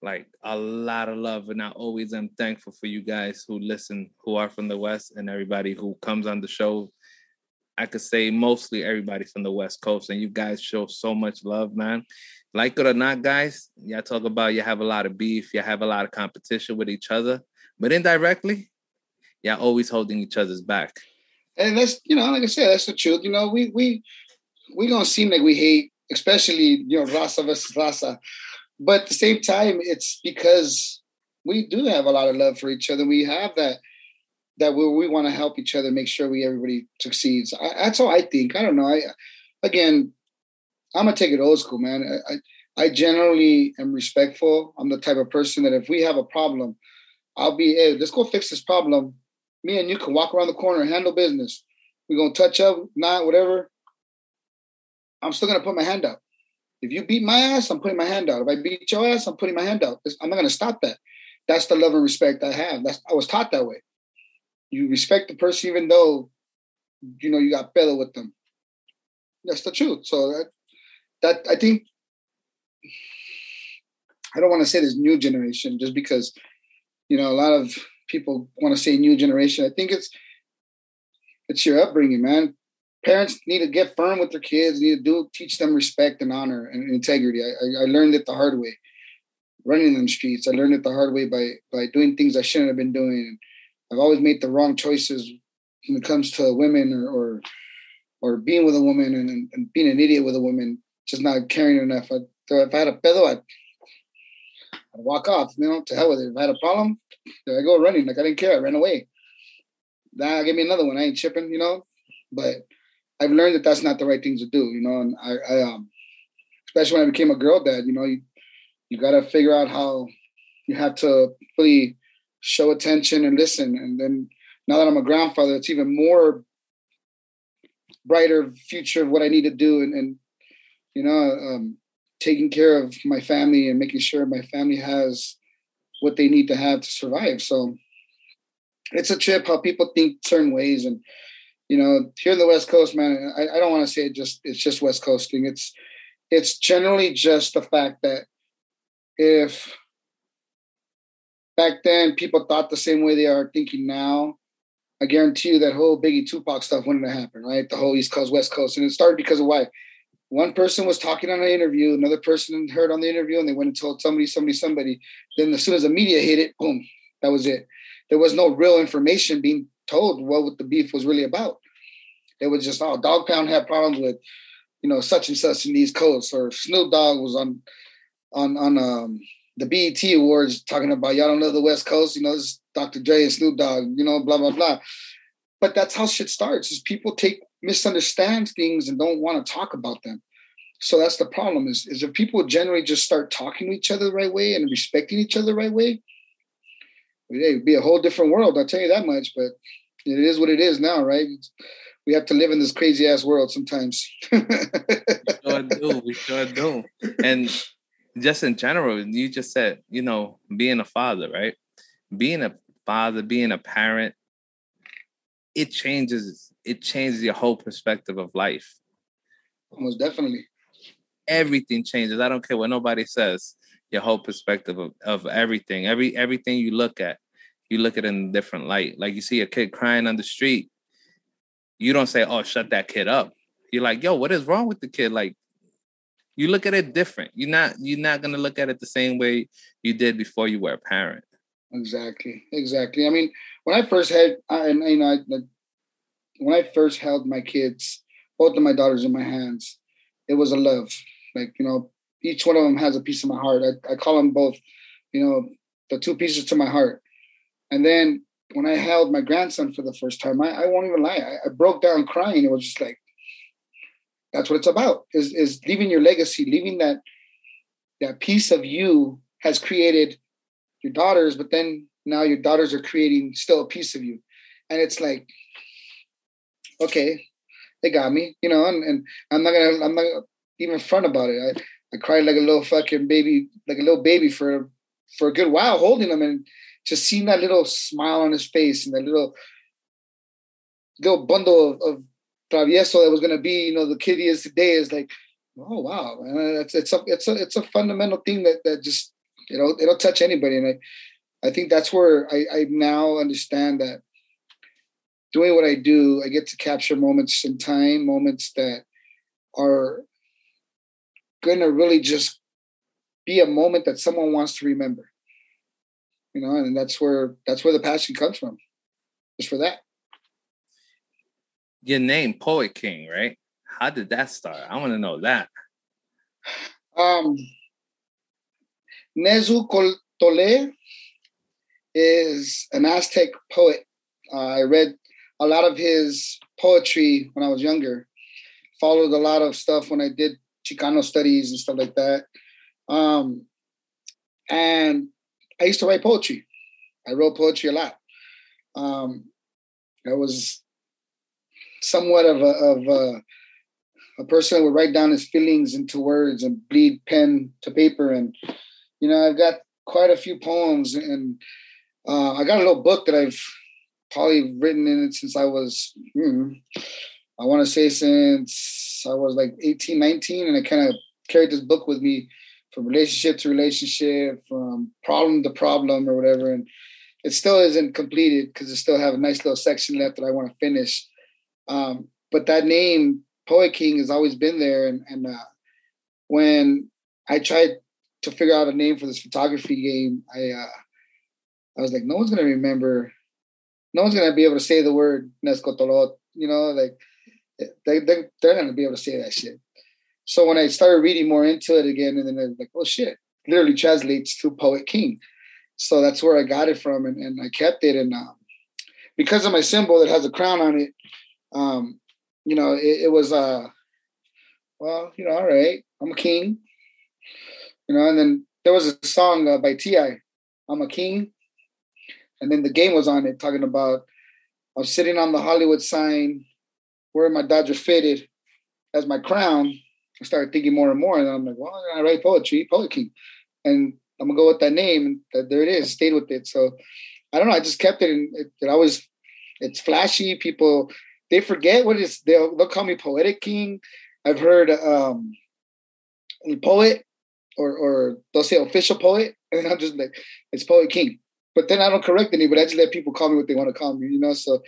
like a lot of love and i always am thankful for you guys who listen who are from the west and everybody who comes on the show i could say mostly everybody from the west coast and you guys show so much love man like it or not guys y'all talk about you have a lot of beef you have a lot of competition with each other but indirectly y'all always holding each other's back and that's you know like i said that's the truth you know we we we gonna seem like we hate especially you know raza versus raza but at the same time, it's because we do have a lot of love for each other. We have that that we, we want to help each other, make sure we everybody succeeds. I, that's all I think. I don't know. I again, I'm gonna take it old school, man. I, I, I generally am respectful. I'm the type of person that if we have a problem, I'll be, hey, let's go fix this problem. Me and you can walk around the corner and handle business. We're gonna touch up, not whatever. I'm still gonna put my hand up. If you beat my ass, I'm putting my hand out. If I beat your ass, I'm putting my hand out. I'm not to stop that. That's the love and respect I have. That's I was taught that way. You respect the person even though you know you got better with them. That's the truth. So that that I think I don't want to say this new generation just because you know a lot of people want to say new generation. I think it's it's your upbringing, man parents need to get firm with their kids, need to do teach them respect and honor and integrity. I, I, learned it the hard way. Running them streets, I learned it the hard way by by doing things I shouldn't have been doing. I've always made the wrong choices when it comes to women or or, or being with a woman and, and, being an idiot with a woman, just not caring enough. I, if I had a pedo, I'd, I'd walk off. You know, to hell with it. If I had a problem, I go running. Like I didn't care. I ran away. Now give me another one. I ain't chipping. You know, but I've learned that that's not the right thing to do, you know. And I, I um, especially when I became a girl dad, you know, you you got to figure out how you have to really show attention and listen. And then now that I'm a grandfather, it's even more brighter future of what I need to do, and, and you know, um, taking care of my family and making sure my family has what they need to have to survive. So it's a trip how people think certain ways and you know, here in the West Coast, man, I, I don't want to say it just it's just West Coasting. It's it's generally just the fact that if back then people thought the same way they are thinking now, I guarantee you that whole Biggie Tupac stuff wouldn't have happened, right? The whole East Coast, West Coast. And it started because of why? One person was talking on an interview, another person heard on the interview, and they went and told somebody, somebody, somebody. Then as soon as the media hit it, boom, that was it. There was no real information being told what the beef was really about. It was just, oh, Dog Pound had problems with, you know, such and such in these coasts, or Snoop Dogg was on on on um, the BET Awards talking about y'all don't know the West Coast, you know, this Dr. Dre and Snoop Dogg, you know, blah blah blah. But that's how shit starts. Is people take misunderstand things and don't want to talk about them. So that's the problem. Is is if people generally just start talking to each other the right way and respecting each other the right way, it'd be a whole different world. I'll tell you that much. But it is what it is now, right? we have to live in this crazy ass world sometimes. we sure do. We sure do. And just in general, you just said, you know, being a father, right? Being a father, being a parent, it changes. It changes your whole perspective of life. Most definitely. Everything changes. I don't care what nobody says. Your whole perspective of, of everything, every everything you look at, you look at it in a different light. Like you see a kid crying on the street, you don't say, "Oh, shut that kid up." You're like, "Yo, what is wrong with the kid?" Like, you look at it different. You're not you're not gonna look at it the same way you did before you were a parent. Exactly, exactly. I mean, when I first had, I, you know, I, when I first held my kids, both of my daughters in my hands, it was a love. Like you know, each one of them has a piece of my heart. I, I call them both, you know, the two pieces to my heart. And then when I held my grandson for the first time, I, I won't even lie, I, I, broke down crying. It was just like, that's what it's about: is is leaving your legacy, leaving that that piece of you has created your daughters, but then now your daughters are creating still a piece of you. And it's like, okay, they got me, you know, and, and I'm not gonna I'm not even front about it. I, I cried like a little fucking baby, like a little baby for for a good while holding them and just seeing that little smile on his face and that little little bundle of, of travieso that was gonna be, you know, the kid he is today is like, oh wow, man, it's it's a it's a it's a fundamental thing that that just you know it'll touch anybody, and I I think that's where I I now understand that doing what I do, I get to capture moments in time, moments that are going to really just be a moment that someone wants to remember. You know, and that's where that's where the passion comes from. Just for that. Your name, Poet King, right? How did that start? I want to know that. Um, Nezu is an Aztec poet. Uh, I read a lot of his poetry when I was younger. Followed a lot of stuff when I did Chicano studies and stuff like that. Um, and I used to write poetry. I wrote poetry a lot. Um, I was somewhat of a, of a, a person that would write down his feelings into words and bleed pen to paper. And you know, I've got quite a few poems, and uh, I got a little book that I've probably written in it since I was, hmm, I want to say since I was like 18, 19, and I kind of carried this book with me from relationship to relationship, from problem to problem or whatever. And it still isn't completed because I still have a nice little section left that I want to finish. Um, but that name, Poet King, has always been there. And, and uh, when I tried to figure out a name for this photography game, I uh, I was like, no one's gonna remember no one's gonna be able to say the word Nezahualcoyotl. You know, like they they they're not gonna be able to say that shit. So when I started reading more into it again, and then I was like, oh shit, literally translates to poet king. So that's where I got it from, and, and I kept it. And um, because of my symbol that has a crown on it, um, you know, it, it was uh, well, you know, all right, I'm a king. You know, and then there was a song uh, by T.I., I'm a king, and then the game was on it talking about I'm sitting on the Hollywood sign wearing my Dodger fitted as my crown. I started thinking more and more, and I'm like, well, I write poetry, Poet King, and I'm gonna go with that name, and there it is. Stayed with it. So I don't know. I just kept it, and it, it always it's flashy. People they forget what is. They'll they'll call me Poetic King. I've heard um, poet or or they'll say official poet, and I'm just like it's Poet King but then I don't correct anybody. I just let people call me what they want to call me, you know. So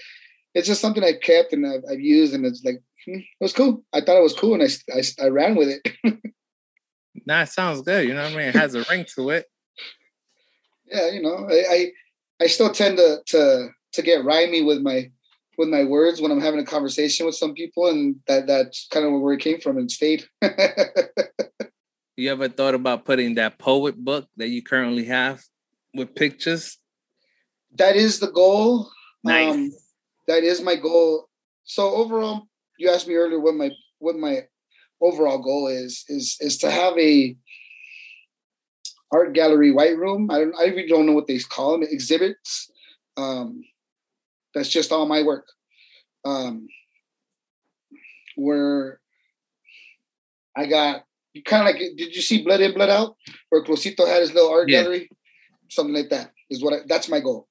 it's just something I kept and I've, I've used, and it's like hmm, it was cool. I thought it was cool, and I I, I ran with it. nah, it sounds good. You know what I mean? It has a ring to it. Yeah, you know, I, I I still tend to to to get rhymy with my with my words when I'm having a conversation with some people, and that that's kind of where it came from and stayed. you ever thought about putting that poet book that you currently have with pictures? That is the goal. Nice. Um, that is my goal. So overall, you asked me earlier what my what my overall goal is is is to have a art gallery white room. I don't I really don't know what they call them exhibits. Um, that's just all my work. Um, where I got you kind of like did you see Blood In Blood Out where Cruzito had his little art yeah. gallery? something like that is what I, that's my goal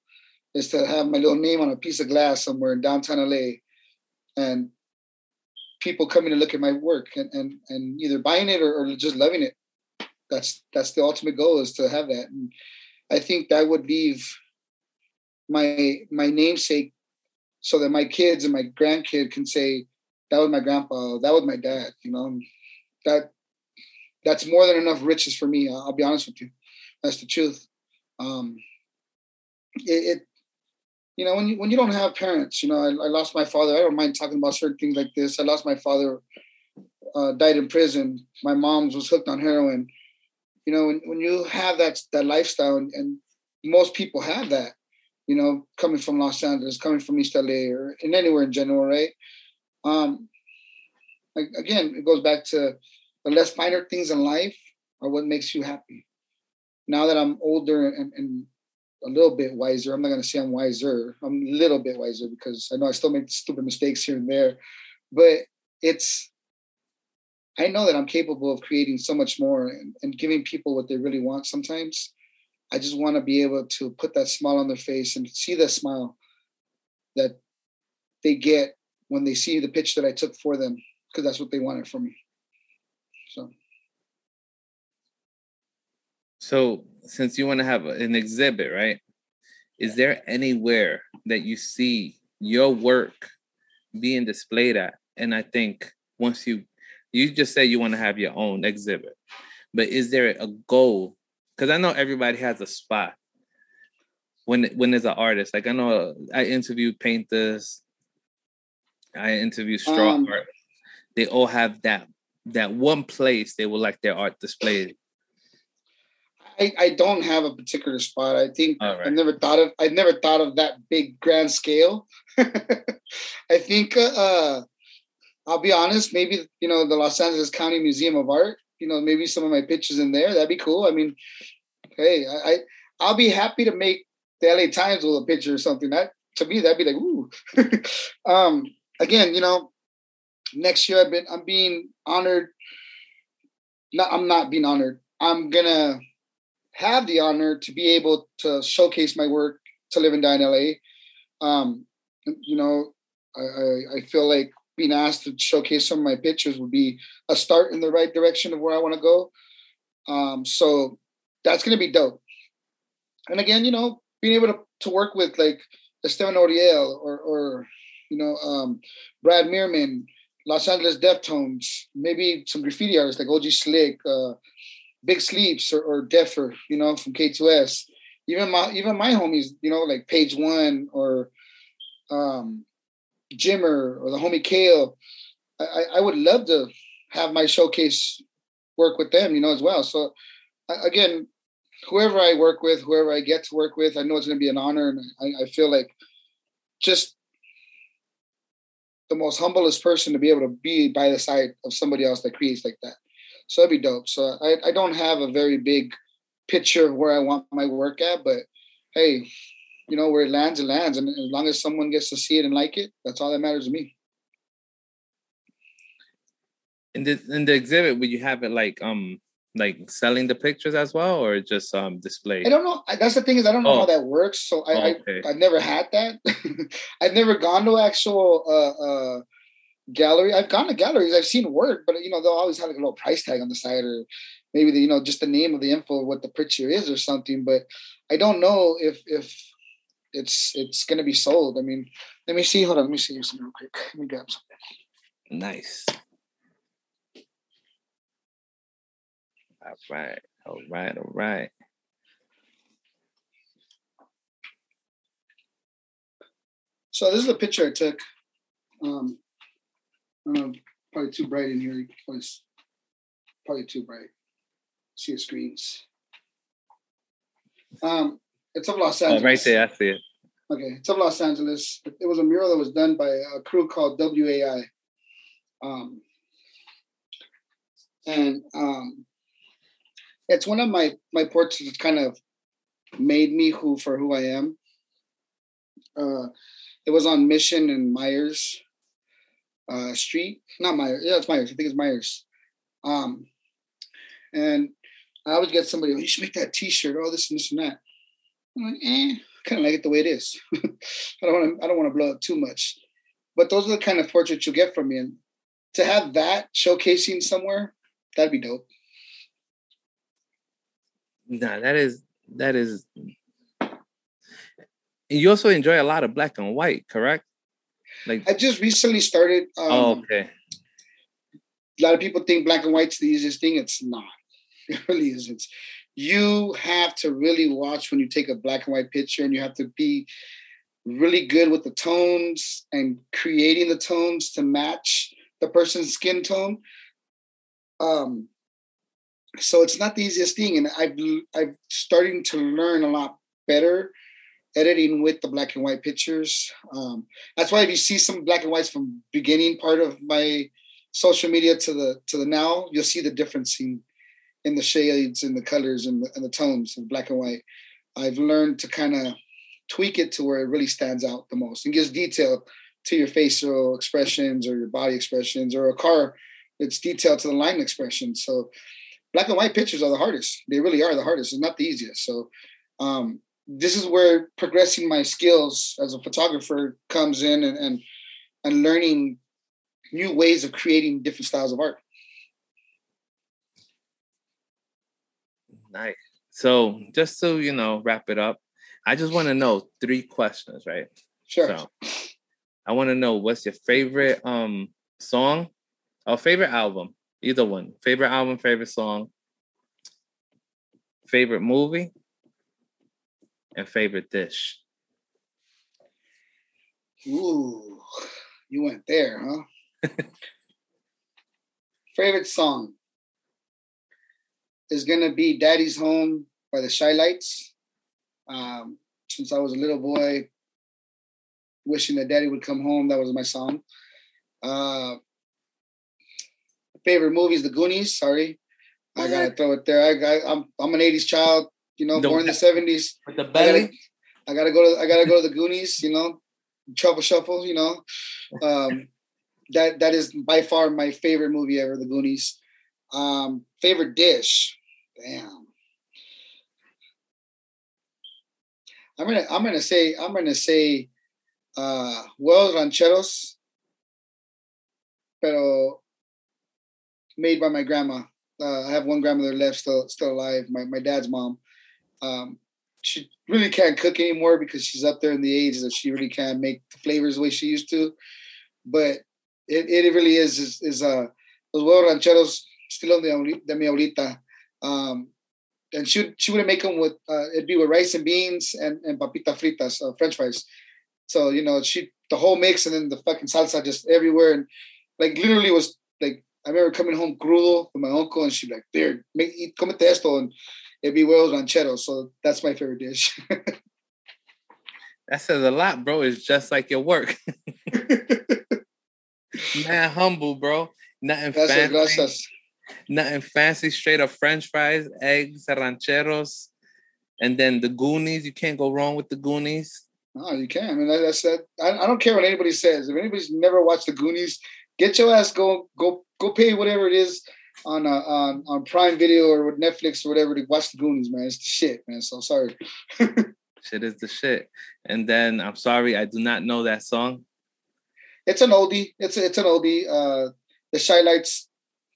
is to have my little name on a piece of glass somewhere in downtown LA and people coming to look at my work and, and, and either buying it or, or just loving it. That's, that's the ultimate goal is to have that. And I think that would leave my, my namesake so that my kids and my grandkid can say, that was my grandpa, that was my dad, you know, that, that's more than enough riches for me. I'll, be honest with you. That's the truth um, it, it, you know when you when you don't have parents you know I, I, lost my father i don't mind talking about certain things like this i lost my father uh, died in prison my mom's was hooked on heroin you know when, when you have that that lifestyle and, and most people have that you know coming from los angeles coming from east la or in anywhere in general right um again it goes back to the less finer things in life are what makes you happy now that I'm older and, and a little bit wiser. I'm not gonna say I'm wiser. I'm a little bit wiser because I know I still make stupid mistakes here and there, but it's I know that I'm capable of creating so much more and, and giving people what they really want sometimes. I just want to be able to put that smile on their face and see that smile that they get when they see the pitch that I took for them because that's what they wanted from me. So So since you want to have an exhibit, right? Is there anywhere that you see your work being displayed at? And I think once you you just say you want to have your own exhibit, but is there a goal? Because I know everybody has a spot when when there's an artist. Like I know I interview painters, I interview straw um, art. They all have that that one place they would like their art displayed. I, I don't have a particular spot. I think right. I never thought of I never thought of that big grand scale. I think uh, uh I'll be honest, maybe you know the Los Angeles County Museum of Art. You know, maybe some of my pictures in there. That'd be cool. I mean, hey, I, I I'll be happy to make the LA Times with a picture or something. That to me, that'd be like, ooh. um, again, you know, next year I've been I'm being honored. Not I'm not being honored. I'm gonna have the honor to be able to showcase my work to live and die in LA. Um, you know, I, I feel like being asked to showcase some of my pictures would be a start in the right direction of where I want to go. Um, so that's going to be dope. And again, you know, being able to, to work with like Estevan Oriol or, or you know, um, Brad Meerman, Los Angeles Deftones, maybe some graffiti artists like OG Slick, uh, Big Sleeps or, or Defer, you know, from K2S. Even my even my homies, you know, like Page One or um, Jimmer or the homie Kale. I, I would love to have my showcase work with them, you know, as well. So again, whoever I work with, whoever I get to work with, I know it's going to be an honor, and I, I feel like just the most humblest person to be able to be by the side of somebody else that creates like that. So that'd be dope. So I, I don't have a very big picture of where I want my work at, but hey, you know, where it lands, it lands. And as long as someone gets to see it and like it, that's all that matters to me. In the in the exhibit, would you have it like um like selling the pictures as well, or just um display? I don't know. That's the thing is I don't know oh. how that works. So I, oh, okay. I have never had that. I've never gone to actual uh, uh gallery. I've gone to galleries. I've seen work, but you know they'll always have like a little price tag on the side, or maybe the, you know just the name of the info of what the picture is or something. But I don't know if if it's it's gonna be sold. I mean, let me see. Hold on. Let me see something real quick. Let me grab something. Nice. All right. All right. All right. So this is a picture I took. Um, I don't know, probably too bright in here. It's probably too bright. See the screens. Um, it's of Los Angeles. Oh, right there, I see it. Okay, it's of Los Angeles. It was a mural that was done by a crew called WAI. Um, and um, it's one of my my portraits that kind of made me who for who I am. Uh, it was on Mission and Myers uh, Street. Not Myers. Yeah, it's Myers. I think it's Myers. Um, and I always get somebody, oh, you should make that T-shirt, all this and this and that. I'm like, eh, kind of like it the way it is. I don't want to. I don't want to blow up too much. But those are the kind of portraits you get from me, and to have that showcasing somewhere, that'd be dope. Nah, that is that is. You also enjoy a lot of black and white, correct? Like I just recently started. Um, oh, okay. A lot of people think black and white's the easiest thing. It's not. It really isn't. You have to really watch when you take a black and white picture, and you have to be really good with the tones and creating the tones to match the person's skin tone. Um, so it's not the easiest thing, and I've I've starting to learn a lot better editing with the black and white pictures. Um, that's why if you see some black and whites from beginning part of my social media to the to the now, you'll see the difference in in the shades and the colors and the, and the tones of black and white. I've learned to kind of tweak it to where it really stands out the most and gives detail to your facial expressions or your body expressions or a car it's detailed to the line expression. So black and white pictures are the hardest. They really are the hardest. It's not the easiest. So um, this is where progressing my skills as a photographer comes in and, and and learning new ways of creating different styles of art. Nice. So just to you know, wrap it up. I just want to know three questions, right? Sure. So I want to know what's your favorite um song or favorite album, either one. Favorite album, favorite song, favorite movie, and favorite dish. Ooh, you went there, huh? favorite song is gonna be "Daddy's Home" by the Chi-Lites. Um, since I was a little boy, wishing that Daddy would come home, that was my song. Uh, favorite movies, The Goonies. Sorry, I gotta throw it there. I, I am I'm, I'm an '80s child. You know, the, born in the '70s. With the belly. I gotta, I gotta go to I gotta go to the Goonies. You know, Truffle Shuffle. You know, um, that that is by far my favorite movie ever. The Goonies. Um, favorite dish. Damn. I'm gonna I'm gonna say I'm gonna say uh Rancheros. Pero made by my grandma. Uh, I have one grandmother left still still alive, my, my dad's mom. Um, she really can't cook anymore because she's up there in the age that she really can't make the flavors the way she used to. But it, it really is is, is uh los huevos rancheros still de, de mi abuelita. Um, and she she would make them with uh, it'd be with rice and beans and and papita fritas, uh, French fries. So you know she the whole mix and then the fucking salsa just everywhere and like literally was like I remember coming home crudo with my uncle, and she'd be like, "There, make eat, comete esto," and it'd be huevos rancheros. So that's my favorite dish. that says a lot, bro. It's just like your work. Man, humble, bro. Nothing fancy. Nothing fancy. Straight up French fries, eggs, rancheros, and then the Goonies. You can't go wrong with the Goonies. No, you can't. I mean, that's that. I, I don't care what anybody says. If anybody's never watched the Goonies, get your ass go go go pay whatever it is on uh, on on Prime Video or with Netflix or whatever to watch the Goonies, man. It's the shit, man. So sorry. shit is the shit. And then I'm sorry, I do not know that song. It's an oldie. It's a, it's an oldie. Uh, the Chi-Lites,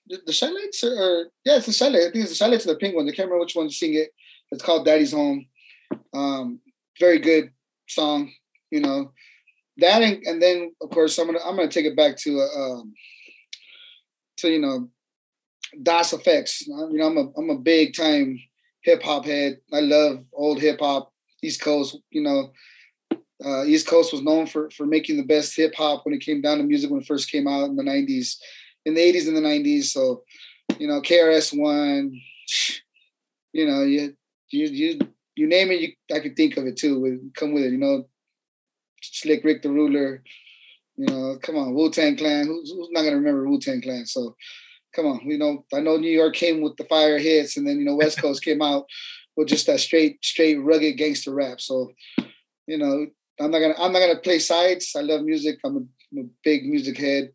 the, the are yeah, it's the Chi-Lites. I think it's the Chi-Lites and the Penguins. I can't remember which one to sing it. It's called Daddy's Home. Um, very good song. You know, that and, and then of course I'm gonna I'm gonna take it back to uh, um, to you know Das EFX. You know I'm a I'm a big time hip hop head. I love old hip hop. East Coast, you know, uh, East Coast was known for for making the best hip hop when it came down to music when it first came out in the '90s, in the '80s and the '90s. So, you know, KRS One, you know, you you you you name it, you, I could think of it too. With come with it, you know. Slick Rick the Ruler. You know, come on, Wu Tang Clan. Who's, who's not gonna remember Wu Tang Clan? So, come on. You know, I know New York came with the fire hits, and then you know West Coast came out with just that straight, straight rugged gangster rap. So, you know, I'm not gonna I'm not gonna play sides. I love music. I'm a, I'm a big music head.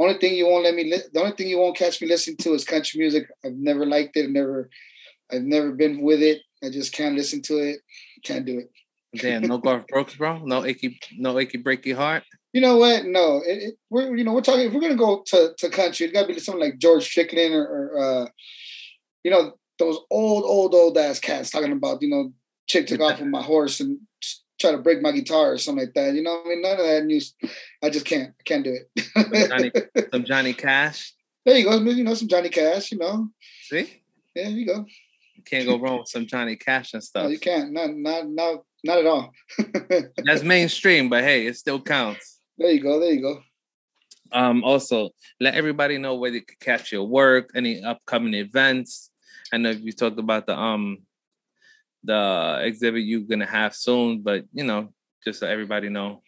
Only thing you won't let me li- the only thing you won't catch me listening to is country music. I've never liked it. I've never I've never been with it. I just can't listen to it. Can't do it. Damn, no Garth Brooks, bro. No achy, no achy breaky heart. You know what? No, it, it, we're you know we're talking. If we're gonna go to to country, it's got to be something like George Strait or, or uh, you know those old old old ass cats talking about you know chick took off with my horse and try to break my guitar or something like that. You know, I mean, none of that news. I just can't. I can't do it. some, Johnny, some Johnny Cash. There you go. You know, some Johnny Cash. You know. See. Yeah, you go. You can't go wrong with some Johnny Cash and stuff. No, you can't. Not not not not at all. That's mainstream, but hey, it still counts. There you go. There you go. Um, also, let everybody know where they could catch your work, any upcoming events. I know you talked about the um the exhibit you're gonna have soon, but you know, just so everybody know.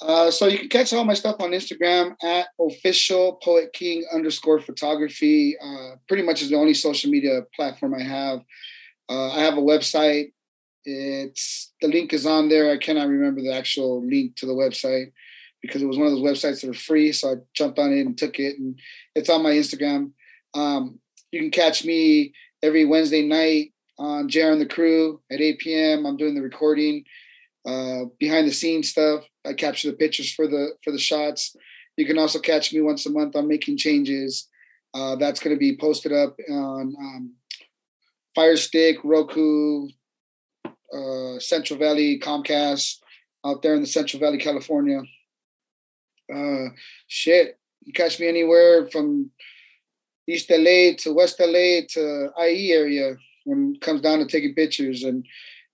Uh, so you can catch all my stuff on Instagram at official poet king underscore photography. Uh, pretty much is the only social media platform I have. Uh, I have a website It's the link is on there. I cannot remember the actual link to the website because it was one of those websites that are free. So I jumped on it and took it, and it's on my Instagram. Um, you can catch me every Wednesday night on Jaron the Crew at 8 p.m. I'm doing the recording, uh, behind the scenes stuff. I capture the pictures for the for the shots. You can also catch me once a month on making changes. Uh, that's going to be posted up on um, Fire Stick, Roku, uh, Central Valley, Comcast, out there in the Central Valley, California. Uh, shit, you catch me anywhere from East LA to West LA to IE area when it comes down to taking pictures and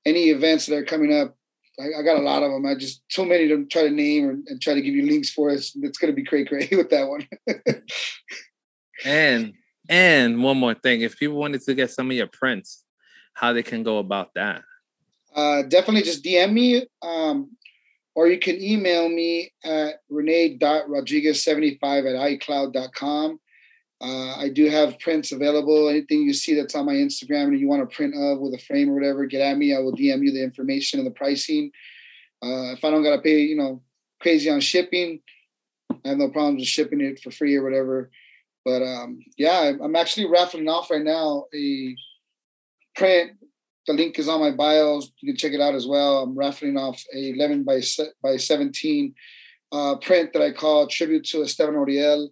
any events that are coming up. I, I got a lot of them. I just too many to try to name and, and try to give you links for it. It's going to be cray cray with that one. and and one more thing, if people wanted to get some of your prints, how they can go about that? Uh, definitely just DM me. Um, or you can email me at renee.rodriguez75 at icloud.com. Uh, I do have prints available. Anything you see that's on my Instagram and you want to print of with a frame or whatever, get at me. I will DM you the information and the pricing. Uh, if I don't got to pay, you know, crazy on shipping, I have no problems with shipping it for free or whatever. But um, yeah, I'm actually raffling off right now a print the link is on my bios. You can check it out as well. I'm raffling off a 11 by by 17 uh, print that I call tribute to Estevan Oriol.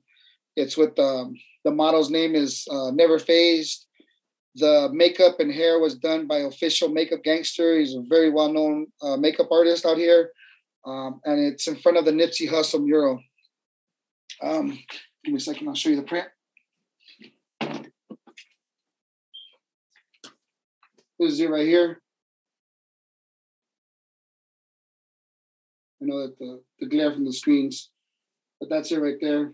It's with um, the model's name is uh, Never Phased. The makeup and hair was done by Official Makeup Gangster. He's a very well known uh, makeup artist out here, um, and it's in front of the Nipsey Hussle mural. Um, give me a second. I'll show you the print. This is it right here. I know that the, the glare from the screens, but that's it right there.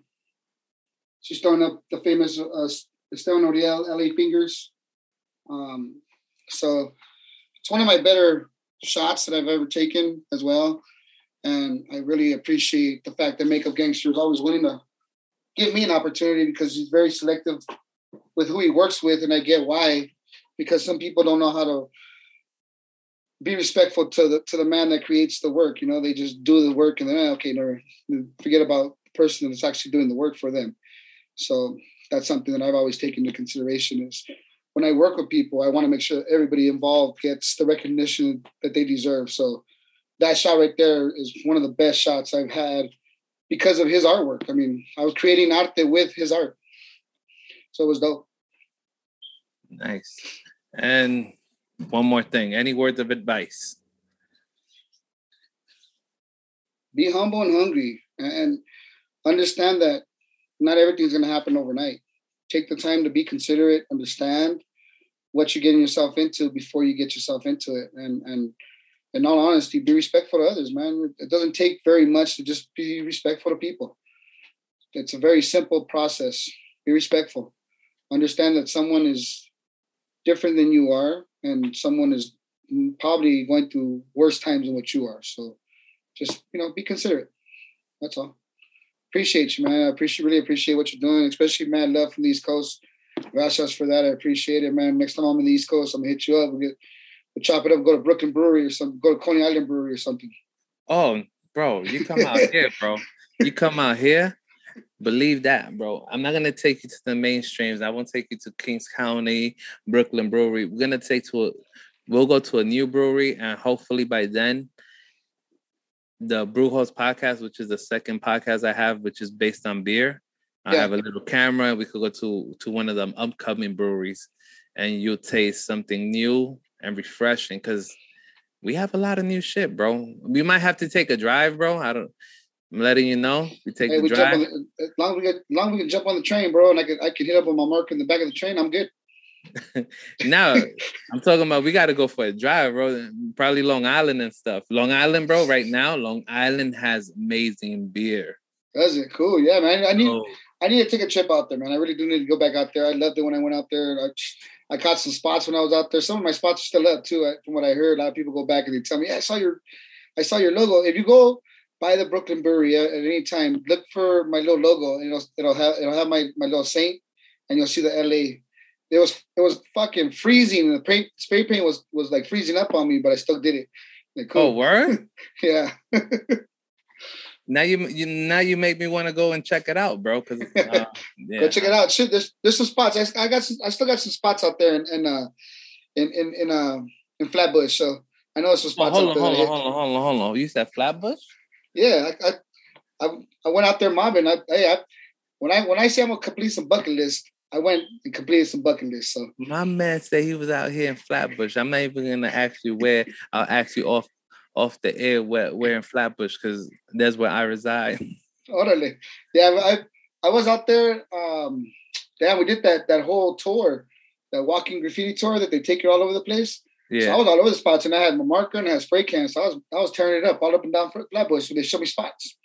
She's throwing up the famous uh, Estevan Oriol LA fingers. Um, so it's one of my better shots that I've ever taken as well. And I really appreciate the fact that Makeup Gangster is always willing to give me an opportunity because he's very selective with who he works with, and I get why because some people don't know how to be respectful to the to the man that creates the work. You know, they just do the work and then okay, never forget about the person that's actually doing the work for them. So that's something that I've always taken into consideration is when I work with people, I want to make sure everybody involved gets the recognition that they deserve. So that shot right there is one of the best shots I've had because of his artwork. I mean, I was creating art with his art. So it was dope. Nice. And one more thing any words of advice? Be humble and hungry and understand that not everything's going to happen overnight. Take the time to be considerate, understand what you're getting yourself into before you get yourself into it. And, and, in all honesty, be respectful to others, man. It doesn't take very much to just be respectful to people. It's a very simple process. Be respectful. Understand that someone is different than you are, and someone is probably going through worse times than what you are. So just you know, be considerate. That's all. Appreciate you, man. I appreciate really appreciate what you're doing, especially man love from the East Coast. Gracias for that. I appreciate it, man. Next time I'm in the East Coast, I'm gonna hit you up. We'll get we'll chop it up, go to Brooklyn Brewery or something, go to Coney Island Brewery or something. Oh, bro, you come out here, bro. You come out here Believe that, bro. I'm not gonna take you to the mainstreams. I won't take you to Kings County, Brooklyn Brewery. We're gonna take to a we'll go to a new brewery and hopefully by then the Brew Host podcast, which is the second podcast I have, which is based on beer. I have a little camera. We could go to to one of them upcoming breweries, and you'll taste something new and refreshing. Because we have a lot of new shit, bro. We might have to take a drive, bro. I don't. I'm letting you know. We take hey, the we drive. The, as long as we get, as long as we can jump on the train, bro, and I can I can hit up on my marker in the back of the train. I'm good. now I'm talking about we got to go for a drive, bro. Probably Long Island and stuff. Long Island, bro. Right now, Long Island has amazing beer. Does it? Cool. Yeah, man. I need oh. I need to take a trip out there, man. I really do need to go back out there. I loved it when I went out there. I, I caught some spots when I was out there. Some of my spots are still up too. From what I heard, a lot of people go back and they tell me, "Yeah, I saw your, I saw your logo." If you go by the Brooklyn Brewery at, at, any time. Look for my little logo. And it'll it'll have it'll have my my little saint, and you'll see the LA it was it was fucking freezing, and the paint, spray paint was was like freezing up on me, but I still did it. Like, cool. Oh, word? yeah. now you, you now you make me want to go and check it out, bro. Cause uh, yeah. go check it out. Shit, there's there's some spots. I, I got some, I still got some spots out there in in uh in in in uh in Flatbush. So I know some oh, spots. Oh, hold, on, hold, on, hold on, hold on, hold on, You said Flatbush? Yeah, I, I I, I went out there mobbing. I, hey, I, when I when I say I'm gonna complete some bucket list, I went and completed some bucket lists. So my man said he was out here in Flatbush. I'm not even gonna ask you where. I'll ask you off off the air where where in Flatbush because that's where I reside. Totally. Yeah, I I was out there. Um, yeah, we did that that whole tour, that walking graffiti tour that they take you all over the place. Yeah. So I was all over the spots, and I had my marker and I had spray cans. So I was I was tearing it up all up and down Flatbush. So they showed me spots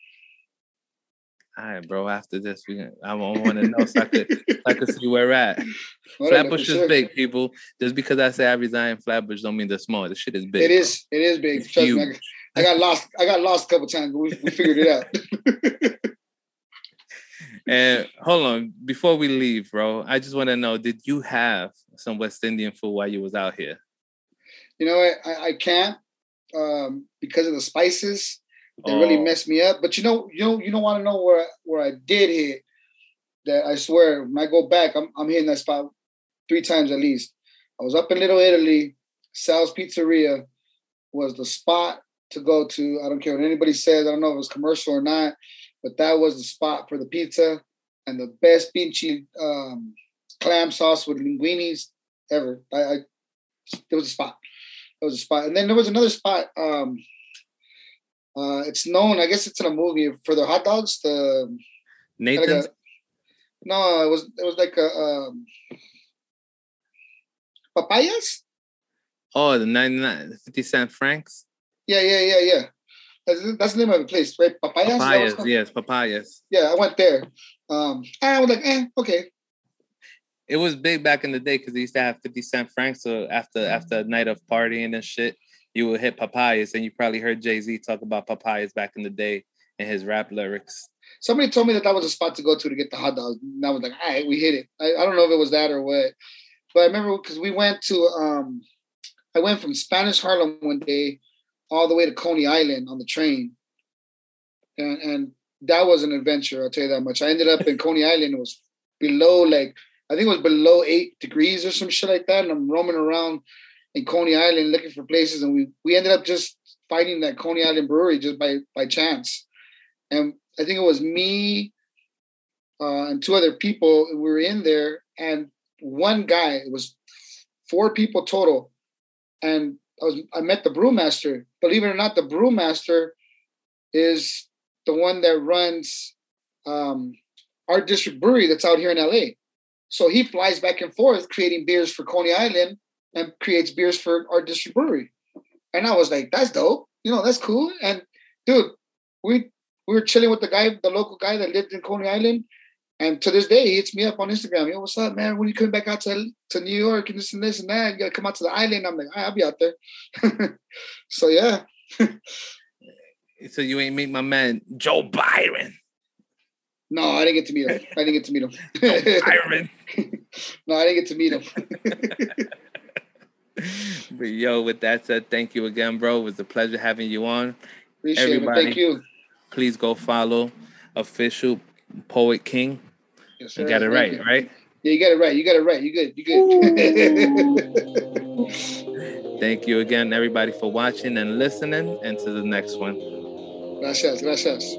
all right, bro. After this, we I want to know so I could so I could see where we're at. Flatbush is sure. big, people. Just because I say I resign Flatbush don't mean they're small. The shit is big. It is. Bro. It is big. It's Trust huge. me. I got lost. I got lost a couple times, but we, we figured it out. and hold on, before we leave, bro, I just want to know: Did you have some West Indian food while you was out here? You know, I I can't um, because of the spices. It oh. really messed me up. But you know, you know, you don't want to know where where I did hit. That I swear, when I go back, I'm I'm hitting that spot three times at least. I was up in Little Italy. Sal's Pizzeria was the spot to go to. I don't care what anybody says. I don't know if it was commercial or not, but that was the spot for the pizza and the best pinchi um, clam sauce with linguinis ever. I, I it was a spot. It was a spot. And then there was another spot. Um, uh, it's known, I guess it's in a movie for the hot dogs. The Nathan's. Like no, it was it was like a um, papayas. Oh, the 99, 50 cent franks. Yeah, yeah, yeah, yeah. That's, that's the name of the place, right? Papayas. Papayas, yes, papayas. Yeah, I went there. Um, I was like, eh, okay. It was big back in the day because they used to have 50 cent franks. So after after a night of partying and shit, you would hit papayas, and you probably heard Jay Z talk about papayas back in the day in his rap lyrics. Somebody told me that that was a spot to go to to get the hot dogs, And I was like, all right, we hit it. I, I don't know if it was that or what, but I remember because we went to, um, I went from Spanish Harlem one day all the way to Coney Island on the train, and, and that was an adventure. I'll tell you that much. I ended up in Coney Island. It was below like I think it was below eight degrees or some shit like that, and I'm roaming around in Coney Island looking for places, and we we ended up just finding that Coney Island brewery just by by chance. And I think it was me uh, and two other people. We were in there, and one guy. It was four people total, and I was I met the brewmaster. Believe it or not, the brewmaster is the one that runs um, Art District Brewery that's out here in LA. So he flies back and forth creating beers for Coney Island and creates beers for Art District Brewery. And I was like, that's dope. You know, that's cool. And dude, we we were chilling with the guy, the local guy that lived in Coney Island. And to this day, he hits me up on Instagram. Yo, what's up, man? When you coming back out to, to New York and this and this and that, you gotta come out to the island. I'm like, I'll be out there. so yeah. so you ain't meet my man Joe Byron. No, I didn't get to meet him. I didn't get to meet him. Joe Byron. no, I didn't get to meet him but yo, with that said, thank you again, bro. It was a pleasure having you on. Appreciate Everybody, it. Thank you. Please go follow official Poet King. Yes, sir. You got it right, you. right? Yeah, you got it right. You got it right. You good. You good. Thank you again, everybody, for watching and listening. And to the next one. Gracias. Gracias.